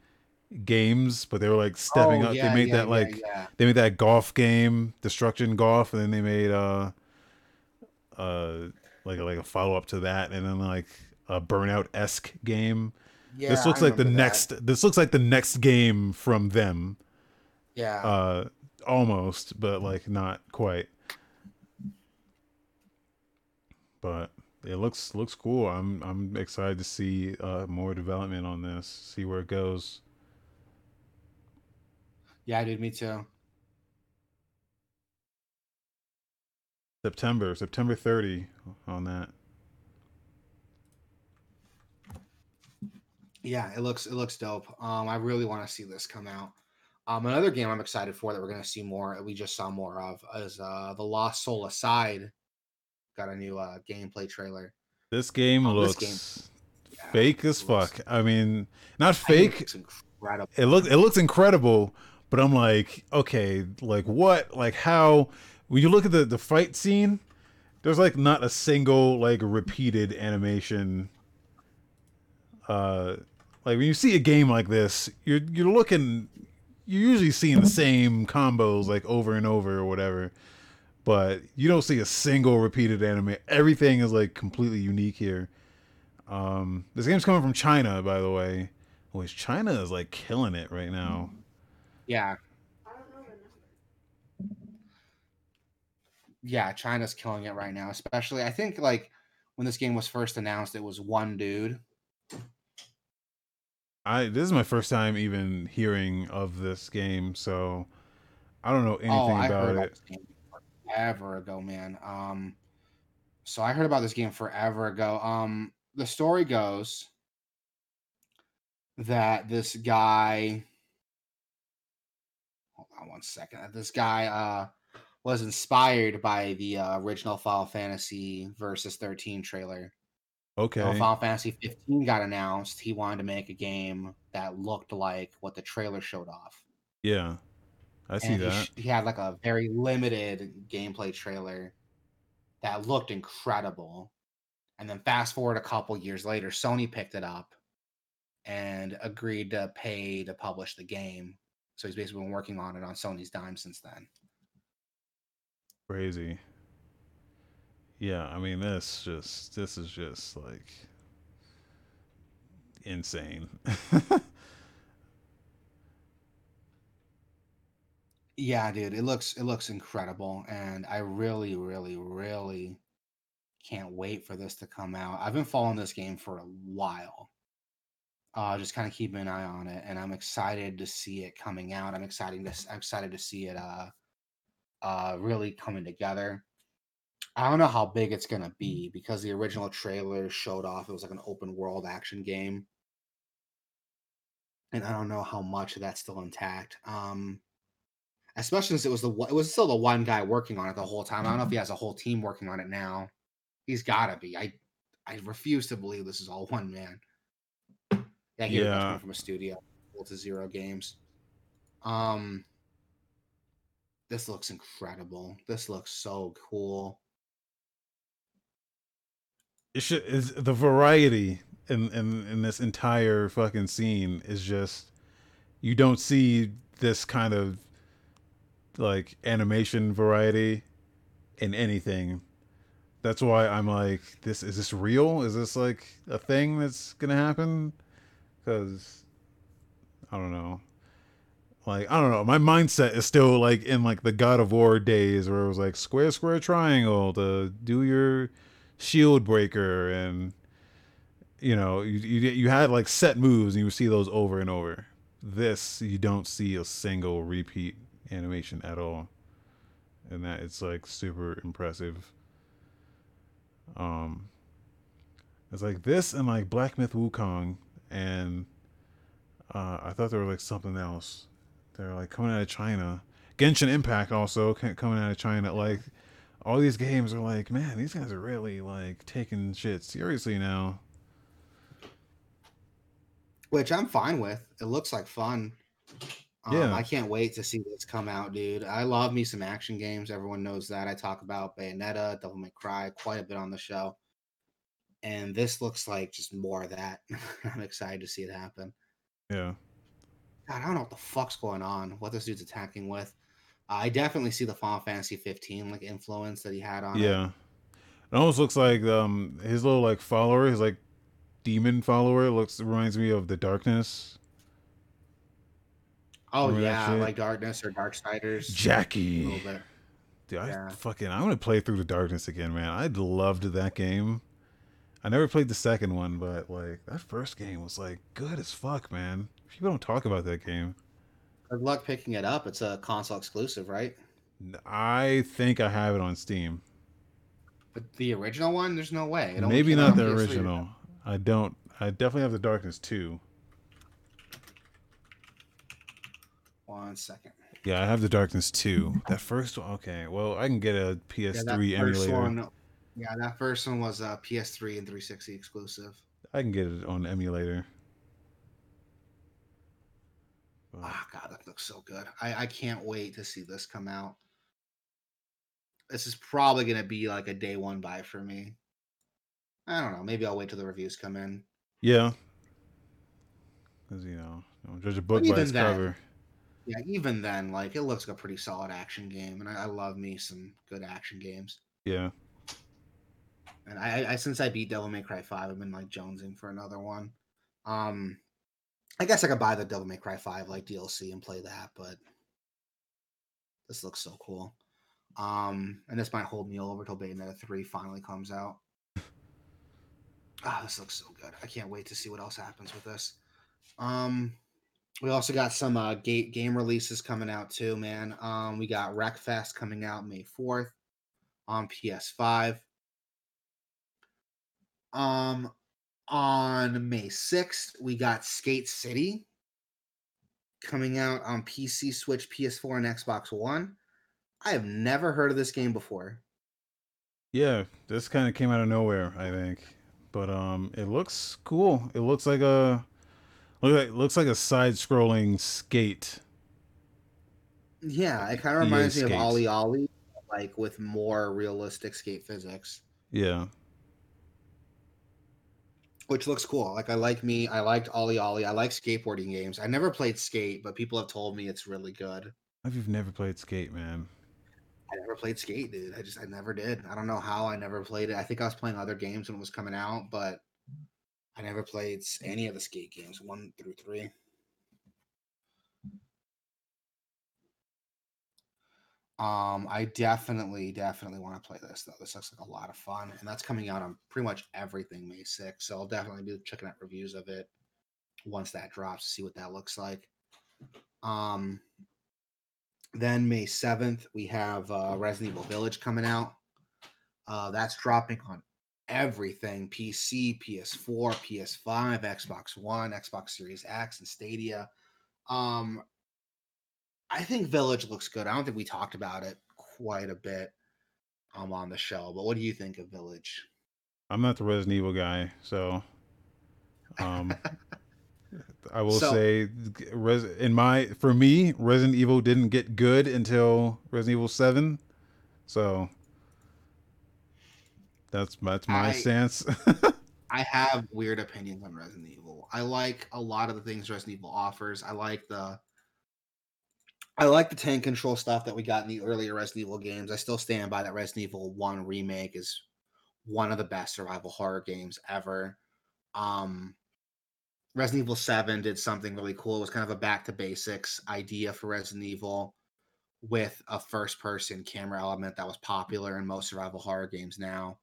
games, but they were like stepping Oh, up. yeah, they made yeah, that like yeah. they made that golf game, Destruction Golf, and then they made uh uh like like a follow up to that, and then like a Burnout esque game. Yeah, this looks I like the that. next. This looks like the next game from them. Yeah, Uh, almost, but like not quite. But it looks looks cool. I'm I'm excited to see uh more development on this. See where it goes. yeah, dude, me too. September September 30 on that. Yeah, it looks it looks dope. Um, I really want to see this come out. Um, another game I'm excited for that we're gonna see more. We just saw more of is uh the Lost Soul Aside. Got a new uh gameplay trailer. This game this looks game- Yeah, fake as it fuck. I mean, not it fake. looks incredible. It looks it looks incredible, but I'm like, okay, like what, like how? When you look at the the fight scene, there's like not a single like repeated animation. Uh, like when you see a game like this, you're you're looking, you're usually seeing the same combos like over and over or whatever, but you don't see a single repeated anime. Everything is like completely unique here. Um, this game's coming from China, by the way. Which China is like killing it right now. Yeah. Yeah, China's killing it right now. Especially, I think like when this game was first announced, it was one dude. I this is my first time even hearing of this game, so I don't know anything Oh, I about heard about it. this game forever ago, man. Um, so I heard about this game forever ago. Um, the story goes that this guy, hold on one second, this guy uh was inspired by the uh, original Final Fantasy Versus 13 trailer. Okay. When Final Fantasy 15 got announced, he wanted to make a game that looked like what the trailer showed off. Yeah. I see and that. sh- he had like a very limited gameplay trailer that looked incredible. And then fast forward a couple years later, Sony picked it up and agreed to pay to publish the game. So he's basically been working on it on Sony's dime since then. Crazy. Yeah, I mean this just this is just like insane. <laughs> Yeah, dude, it looks it looks incredible, and I really, really, really can't wait for this to come out. I've been following this game for a while. Uh, just kind of keeping an eye on it, and I'm excited to see it coming out. I'm excited to I'm excited to see it uh uh really coming together. I don't know how big it's gonna be because the original trailer showed off it was like an open world action game, and I don't know how much of that's still intact. Um, especially since it was the one- it was still the one guy working on it the whole time. I don't know if he has a whole team working on it now. He's got to be. I I refuse to believe this is all one man. Yeah, he yeah. From a studio, to zero games. Um, this looks incredible. This looks so cool. It should is the variety in, in in this entire fucking scene is just you don't see this kind of like animation variety in anything. That's why I'm like, this is this real? Is this like a thing that's gonna happen? Because I don't know. Like I don't know. My mindset is still like in like the God of War days where it was like square, square, triangle to do your shield breaker and you know you, you you had like set moves and you would see those over and over. This you don't see a single repeat animation at all. And that it's like super impressive. Um it's like this and like black myth wukong and uh i thought there were like something else. They're like coming out of china. Genshin impact also coming out of china like all these games are like man these guys are really like taking shit seriously now which I'm fine with. It looks like fun. Um, Yeah. I can't wait to see this come out, dude. I love me some action games. Everyone knows that. I talk about Bayonetta, Devil May Cry quite a bit on the show. And this looks like just more of that. <laughs> I'm excited to see it happen. yeah God, I don't know what the fuck's going on, what this dude's attacking with. I definitely see the Final Fantasy 15 like influence that he had on it. Yeah. It almost looks like um his little like follower, his like demon follower looks reminds me of the darkness. Oh Remember yeah, like Darkness or Darksiders. Jackie. Dude, I Yeah. fucking I want to play through the darkness again, man. I loved that game. I never played the second one, but like that first game was like good as fuck, man. People don't talk about that game. Good luck picking it up. It's a console exclusive, right? I think I have it on Steam. But the original one, there's no way. Maybe not the original. I don't. I definitely have the Darkness 2. One second. Yeah, I have the Darkness 2. That first one, okay. Well, I can get a PS3 that first emulator. one. Yeah, that first one was uh, PS3 and 360 exclusive. I can get it on emulator. But, Oh god, that looks so good. I, I can't wait to see this come out. This is probably gonna be like a day one buy for me. I don't know. Maybe I'll wait till the reviews come in. yeah, because you know, don't judge a book by its then- cover. Yeah, even then, like it looks like a pretty solid action game, and I, I love me some good action games. Yeah, And I, I since I beat Devil May Cry Five, I've been like jonesing for another one. Um, I guess I could buy the Devil May Cry Five like DLC and play that, but this looks so cool. Um, and this might hold me over till Bayonetta Three finally comes out. Ah, this looks so good. I can't wait to see what else happens with this. Um, we also got some uh, ga- game releases coming out too, man. Um, we got Wreckfest coming out May fourth on PS5. Um, on May 6th, we got Skate City coming out on PC, Switch, PS4, and Xbox One. I have never heard of this game before. yeah. This kind of came out of nowhere, I think, but um, it looks cool. It looks like a look like looks like a side-scrolling skate. Yeah, it kind of reminds me of Ollie Ollie, like with more realistic skate physics, Yeah, which looks cool. Like I like me, I liked OlliOlli. I like skateboarding games. I never played Skate, but people have told me it's really good. if you've never played skate, man. I never played Skate, dude. I just I never did. I don't know how I never played it. I think I was playing other games when it was coming out, but I never played any of the Skate games, one through three. Um, I definitely, definitely want to play this though. This looks like a lot of fun, and that's coming out on pretty much everything May 6th. So I'll definitely be checking out reviews of it once that drops to see what that looks like. Um, then May 7th, we have uh, Resident Evil Village coming out. Uh, that's dropping on everything PC, PS4, PS5, Xbox One, Xbox Series X, and Stadia. Um, I think Village looks good. I don't think we talked about it quite a bit um, on the show, but what do you think of Village? I'm not the Resident Evil guy, so um, I will So- say, Res- in my for me, Resident Evil didn't get good until Resident Evil Seven, so that's that's my I- stance. <laughs> I have weird opinions on Resident Evil. I like a lot of the things Resident Evil offers. I like the I like the tank control stuff that we got in the earlier Resident Evil games. I still stand by that Resident Evil 1 remake is one of the best survival horror games ever. Um Resident Evil 7 did something really cool. It was kind of a back to basics idea for Resident Evil with a first person camera element that was popular in most survival horror games now.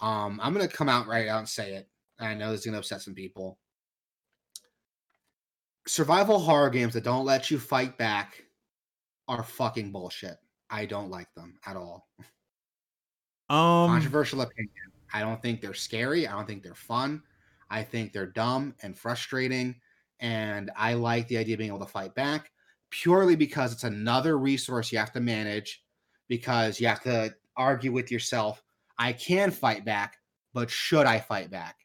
Um, I'm gonna come out right out and say it. I know this is gonna upset some people. Survival horror games that don't let you fight back are fucking bullshit. I don't like them at all. um, Controversial opinion. I don't think they're scary. I don't think they're fun. I think they're dumb and frustrating. And I like the idea of being able to fight back purely because it's another resource you have to manage because you have to argue with yourself. I can fight back, but should I fight back?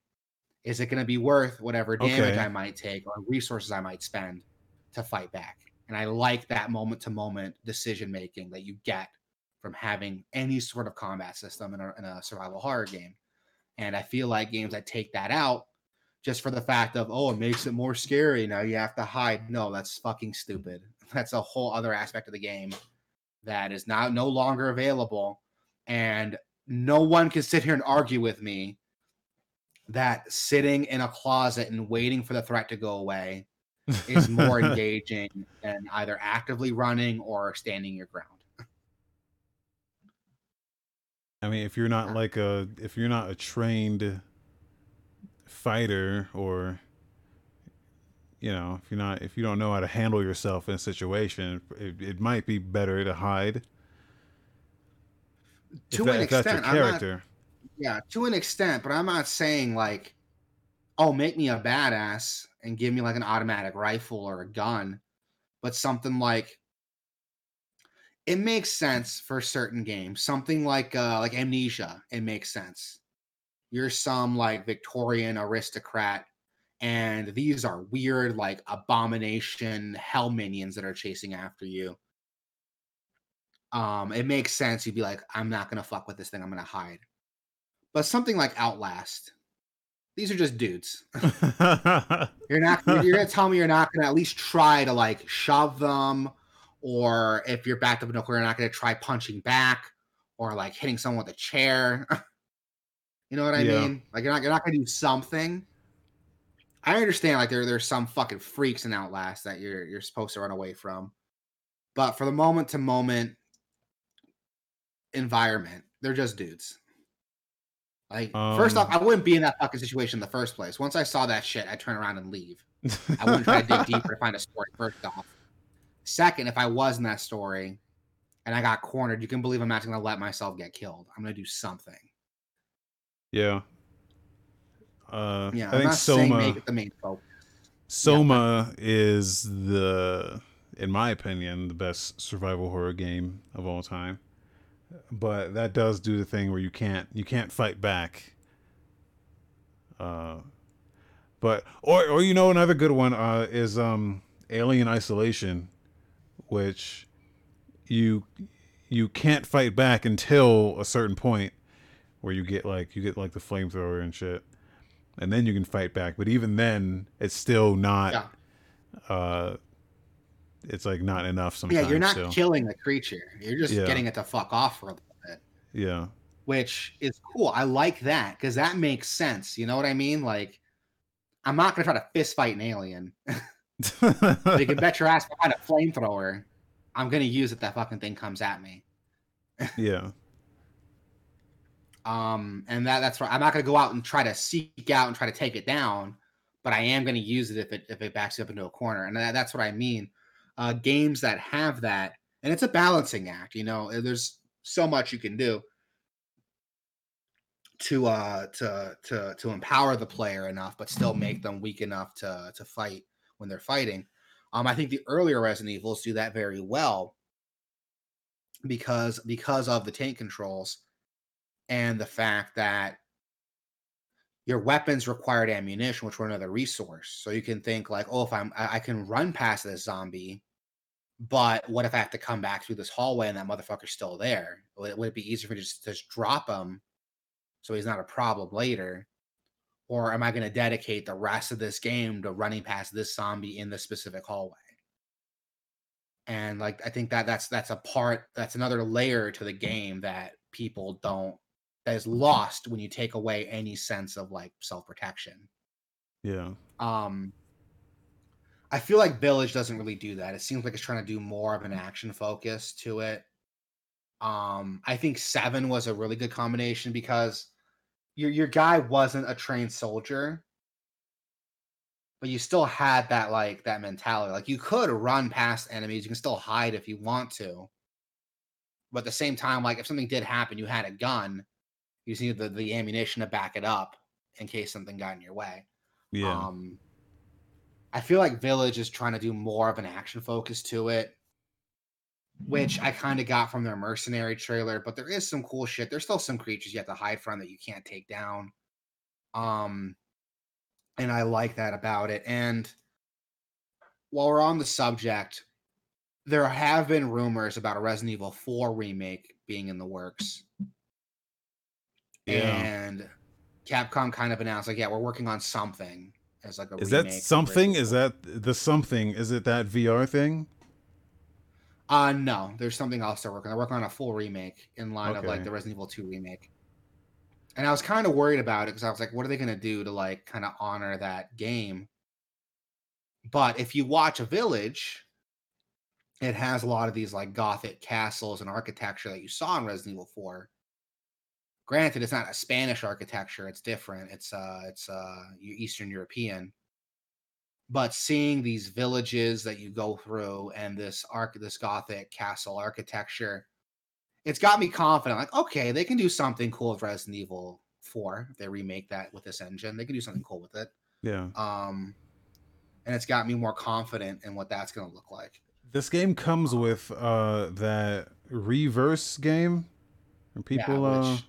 Is it going to be worth whatever damage Okay. I might take or resources I might spend to fight back? And I like that moment to moment decision making that you get from having any sort of combat system in a, in a survival horror game. And I feel like games that take that out just for the fact of, oh, it makes it more scary. Now you have to hide. No, that's fucking stupid. <laughs> That's a whole other aspect of the game that is now no longer available. And no one can sit here and argue with me that sitting in a closet and waiting for the threat to go away is more <laughs> engaging than either actively running or standing your ground. I mean, if you're not like a if you're not a trained fighter or you know, if you're not if you don't know how to handle yourself in a situation, it, it might be better to hide. To that- an if that's your extent, I'm not character. Yeah, to an extent, but I'm not saying like, oh, make me a badass and give me like an automatic rifle or a gun, but something like it makes sense for certain games. Something like uh like Amnesia, it makes sense. You're some like Victorian aristocrat and these are weird, like abomination hell minions that are chasing after you. Um, it makes sense. You'd be like, I'm not gonna fuck with this thing. I'm gonna hide. But something like Outlast, these are just dudes. <laughs> you're not. You're gonna tell me you're not gonna at least try to like shove them, or if you're backed up in a corner, you're not gonna try punching back or like hitting someone with a chair. <laughs> you know what I yeah. mean? Like you're not. You're not gonna do something. I understand. Like there, there's some fucking freaks in Outlast that you're you're supposed to run away from. But for the moment to moment environment, they're just dudes. Like, um, first off, um I wouldn't be in that fucking situation in the first place. Once I saw that shit, I'd turn around and leave. I wouldn't try to dig <laughs> deeper to find a story, first off. Second, if I was in that story and I got cornered, you can believe I'm not going to let myself get killed. I'm going to do something. Yeah. Uh, yeah, I I'm think Soma. make it the main focus. Soma yeah. is the, in my opinion, the best survival horror game of all time but that does do the thing where you can't you can't fight back. Uh, but or or you know another good one uh, is um, Alien Isolation, which you you can't fight back until a certain point where you get like you get like the flamethrower and shit, and then you can fight back. But even then, it's still not. Yeah. Uh, it's like not enough sometimes. Yeah, you're not so. killing the creature. You're just yeah. getting it to fuck off for a little bit. Yeah. Which is cool. I like that because that makes sense. You know what I mean? Like, I'm not gonna try to fist fight an alien. you can <laughs> bet your ass behind a flamethrower. I'm gonna use it. If that fucking thing comes at me. yeah. <laughs> Um, and that that's right. I'm not gonna go out and try to seek out and try to take it down, but I am gonna use it if it if it backs up into a corner. And that, that's what I mean uh, games that have that, and it's a balancing act. You know, there's so much you can do to uh to to to empower the player enough, but still make them weak enough to to fight when they're fighting. Um, I think the earlier Resident Evils do that very well because because of the tank controls and the fact that your weapons required ammunition, which were another resource. So you can think like, oh, if I'm I, I can run past this zombie, but what if I have to come back through this hallway and that motherfucker's still there? Would, would it be easier for me to just, just drop him so he's not a problem later? Or am I going to dedicate the rest of this game to running past this zombie in this specific hallway? And like I think that that's that's a part that's another layer to the game that people don't that is lost when you take away any sense of like self-protection. Yeah. Um I feel like Village doesn't really do that. It seems like it's trying to do more of an action focus to it. Um I think 7 was a really good combination because your your guy wasn't a trained soldier but you still had that like that mentality. Like you could run past enemies, you can still hide if you want to. But at the same time, like if something did happen, you had a gun you just need the, the ammunition to back it up in case something got in your way. Yeah. Um, I feel like Village is trying to do more of an action focus to it, which I kind of got from their mercenary trailer, but there is some cool shit. There's still some creatures you have to hide from that you can't take down. Um, and I like that about it. And while we're on the subject, there have been rumors about a Resident Evil 4 remake being in the works. Yeah. And Capcom kind of announced like, yeah, we're working on something as like a. Is that something? Is that the something? Is it that VR thing? Uh no, there's something else they're working. They're working on a full remake in line okay. of like the Resident Evil 2 remake. And I was kind of worried about it because I was like, what are they gonna do to like kind of honor that game? But if you watch a village, it has a lot of these like gothic castles and architecture that you saw in Resident Evil 4 Granted, it's not a Spanish architecture; it's different. It's uh, it's uh, Eastern European. But seeing these villages that you go through and this arc, this Gothic castle architecture, it's got me confident. Like, okay, they can do something cool with Resident Evil Four. If they remake that with this engine, they can do something cool with it. Yeah. Um, and it's got me more confident in what that's going to look like. This game comes with uh that Re:Verse game. Are people yeah, which, uh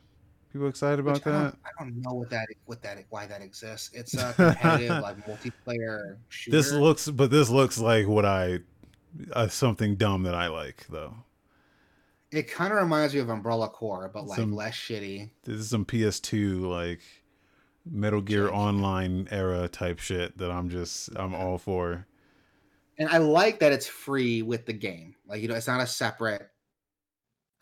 People excited about Which I that? don't, I don't know what that what that why that exists. It's a competitive <laughs> like multiplayer shooter. This looks, but this looks like what I, uh, something dumb that I like though. it kind of reminds me of Umbrella Corps, but like Some- less shitty. This is some PS2 like Metal Gear Change. Online era type shit that I'm just I'm all for. And I like that it's free with the game. Like you know, it's not a separate.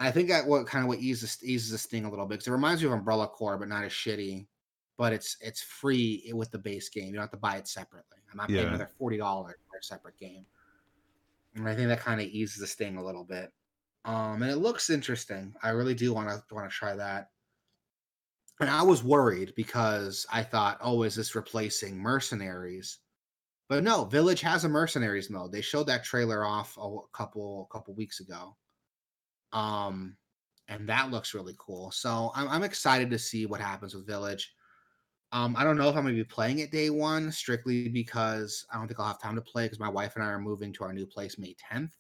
I think that what kind of what eases eases this thing a little bit because it reminds me of Umbrella Corps, but not as shitty. But it's it's free with the base game. You don't have to buy it separately. I'm not paying another forty dollars for a separate game. And I think that kind of eases the sting a little bit. Um, and it looks interesting. I really do want to want to try that. And I was worried because I thought, oh, is this replacing mercenaries? But no, Village has a mercenaries mode. They showed that trailer off a couple a couple weeks ago. Um, and that looks really cool. So I'm I'm excited to see what happens with Village. Um, I don't know if I'm gonna be playing it day one, strictly because I don't think I'll have time to play because my wife and I are moving to our new place May 10th.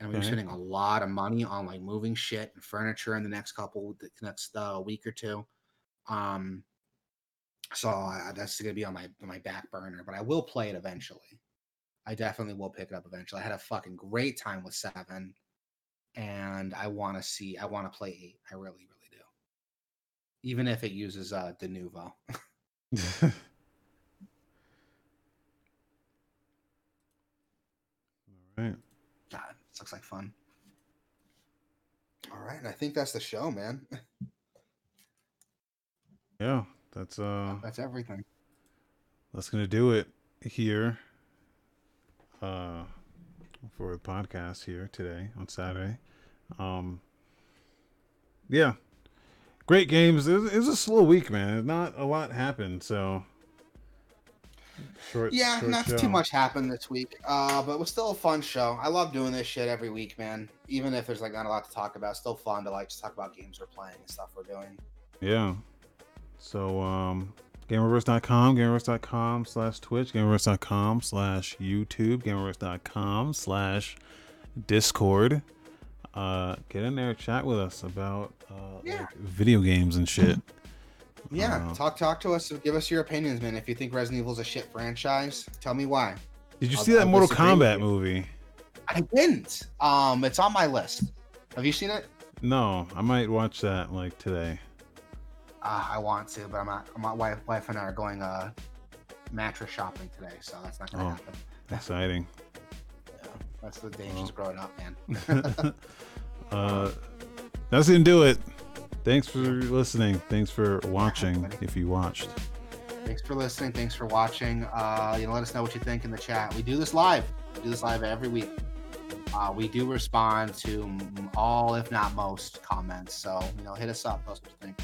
And we're spending a lot of money on like moving shit and furniture in the next couple the next uh, week or two. Um, so I, that's going to be on my on my back burner, but I will play it eventually. I definitely will pick it up eventually. I had a fucking great time with seven, and I want to see. I want to play eight. I really, really do. Even if it uses uh Denuvo. <laughs> right. God, this looks like fun. All right, and I think that's the show, man. Yeah, that's uh That's everything. that's gonna do it here. Uh for the podcast here today on Saturday. Um yeah. Great games. It was, it was a slow week, man. Not a lot happened, so short Yeah, short not show. too much happened this week, uh, but it was still a fun show. I love doing this shit every week, man. Even if there's like not a lot to talk about, still fun to like just talk about games we're playing and stuff we're doing. Yeah. So, um, GamerVerse.com, GamerVerse.com slash Twitch, GamerVerse.com slash YouTube, GamerVerse.com slash Discord. Uh, get in there, chat with us about uh, Yeah. like video games and shit. <laughs> Yeah, Uh, talk talk to us. Give us your opinions, man. If you think Resident Evil is a shit franchise, tell me why. Did you I'll- see that I'll Mortal Kombat movie? I didn't. Um, it's on my list. Have you seen it? No, I might watch that like today. Uh, I want to, but I'm not. My wife, wife and I are going uh mattress shopping today, so that's not gonna Oh. happen. <laughs> Exciting. Yeah, that's the dangers of growing up, man. <laughs> uh, that's gonna do it. Thanks for listening. Thanks for watching. If you watched. Thanks for listening. Thanks for watching. Uh, you know, let us know what you think in the chat. We do this live. We do this live every week. Uh, we do respond to all, if not most, comments. So you know, hit us up. Tell us what you think.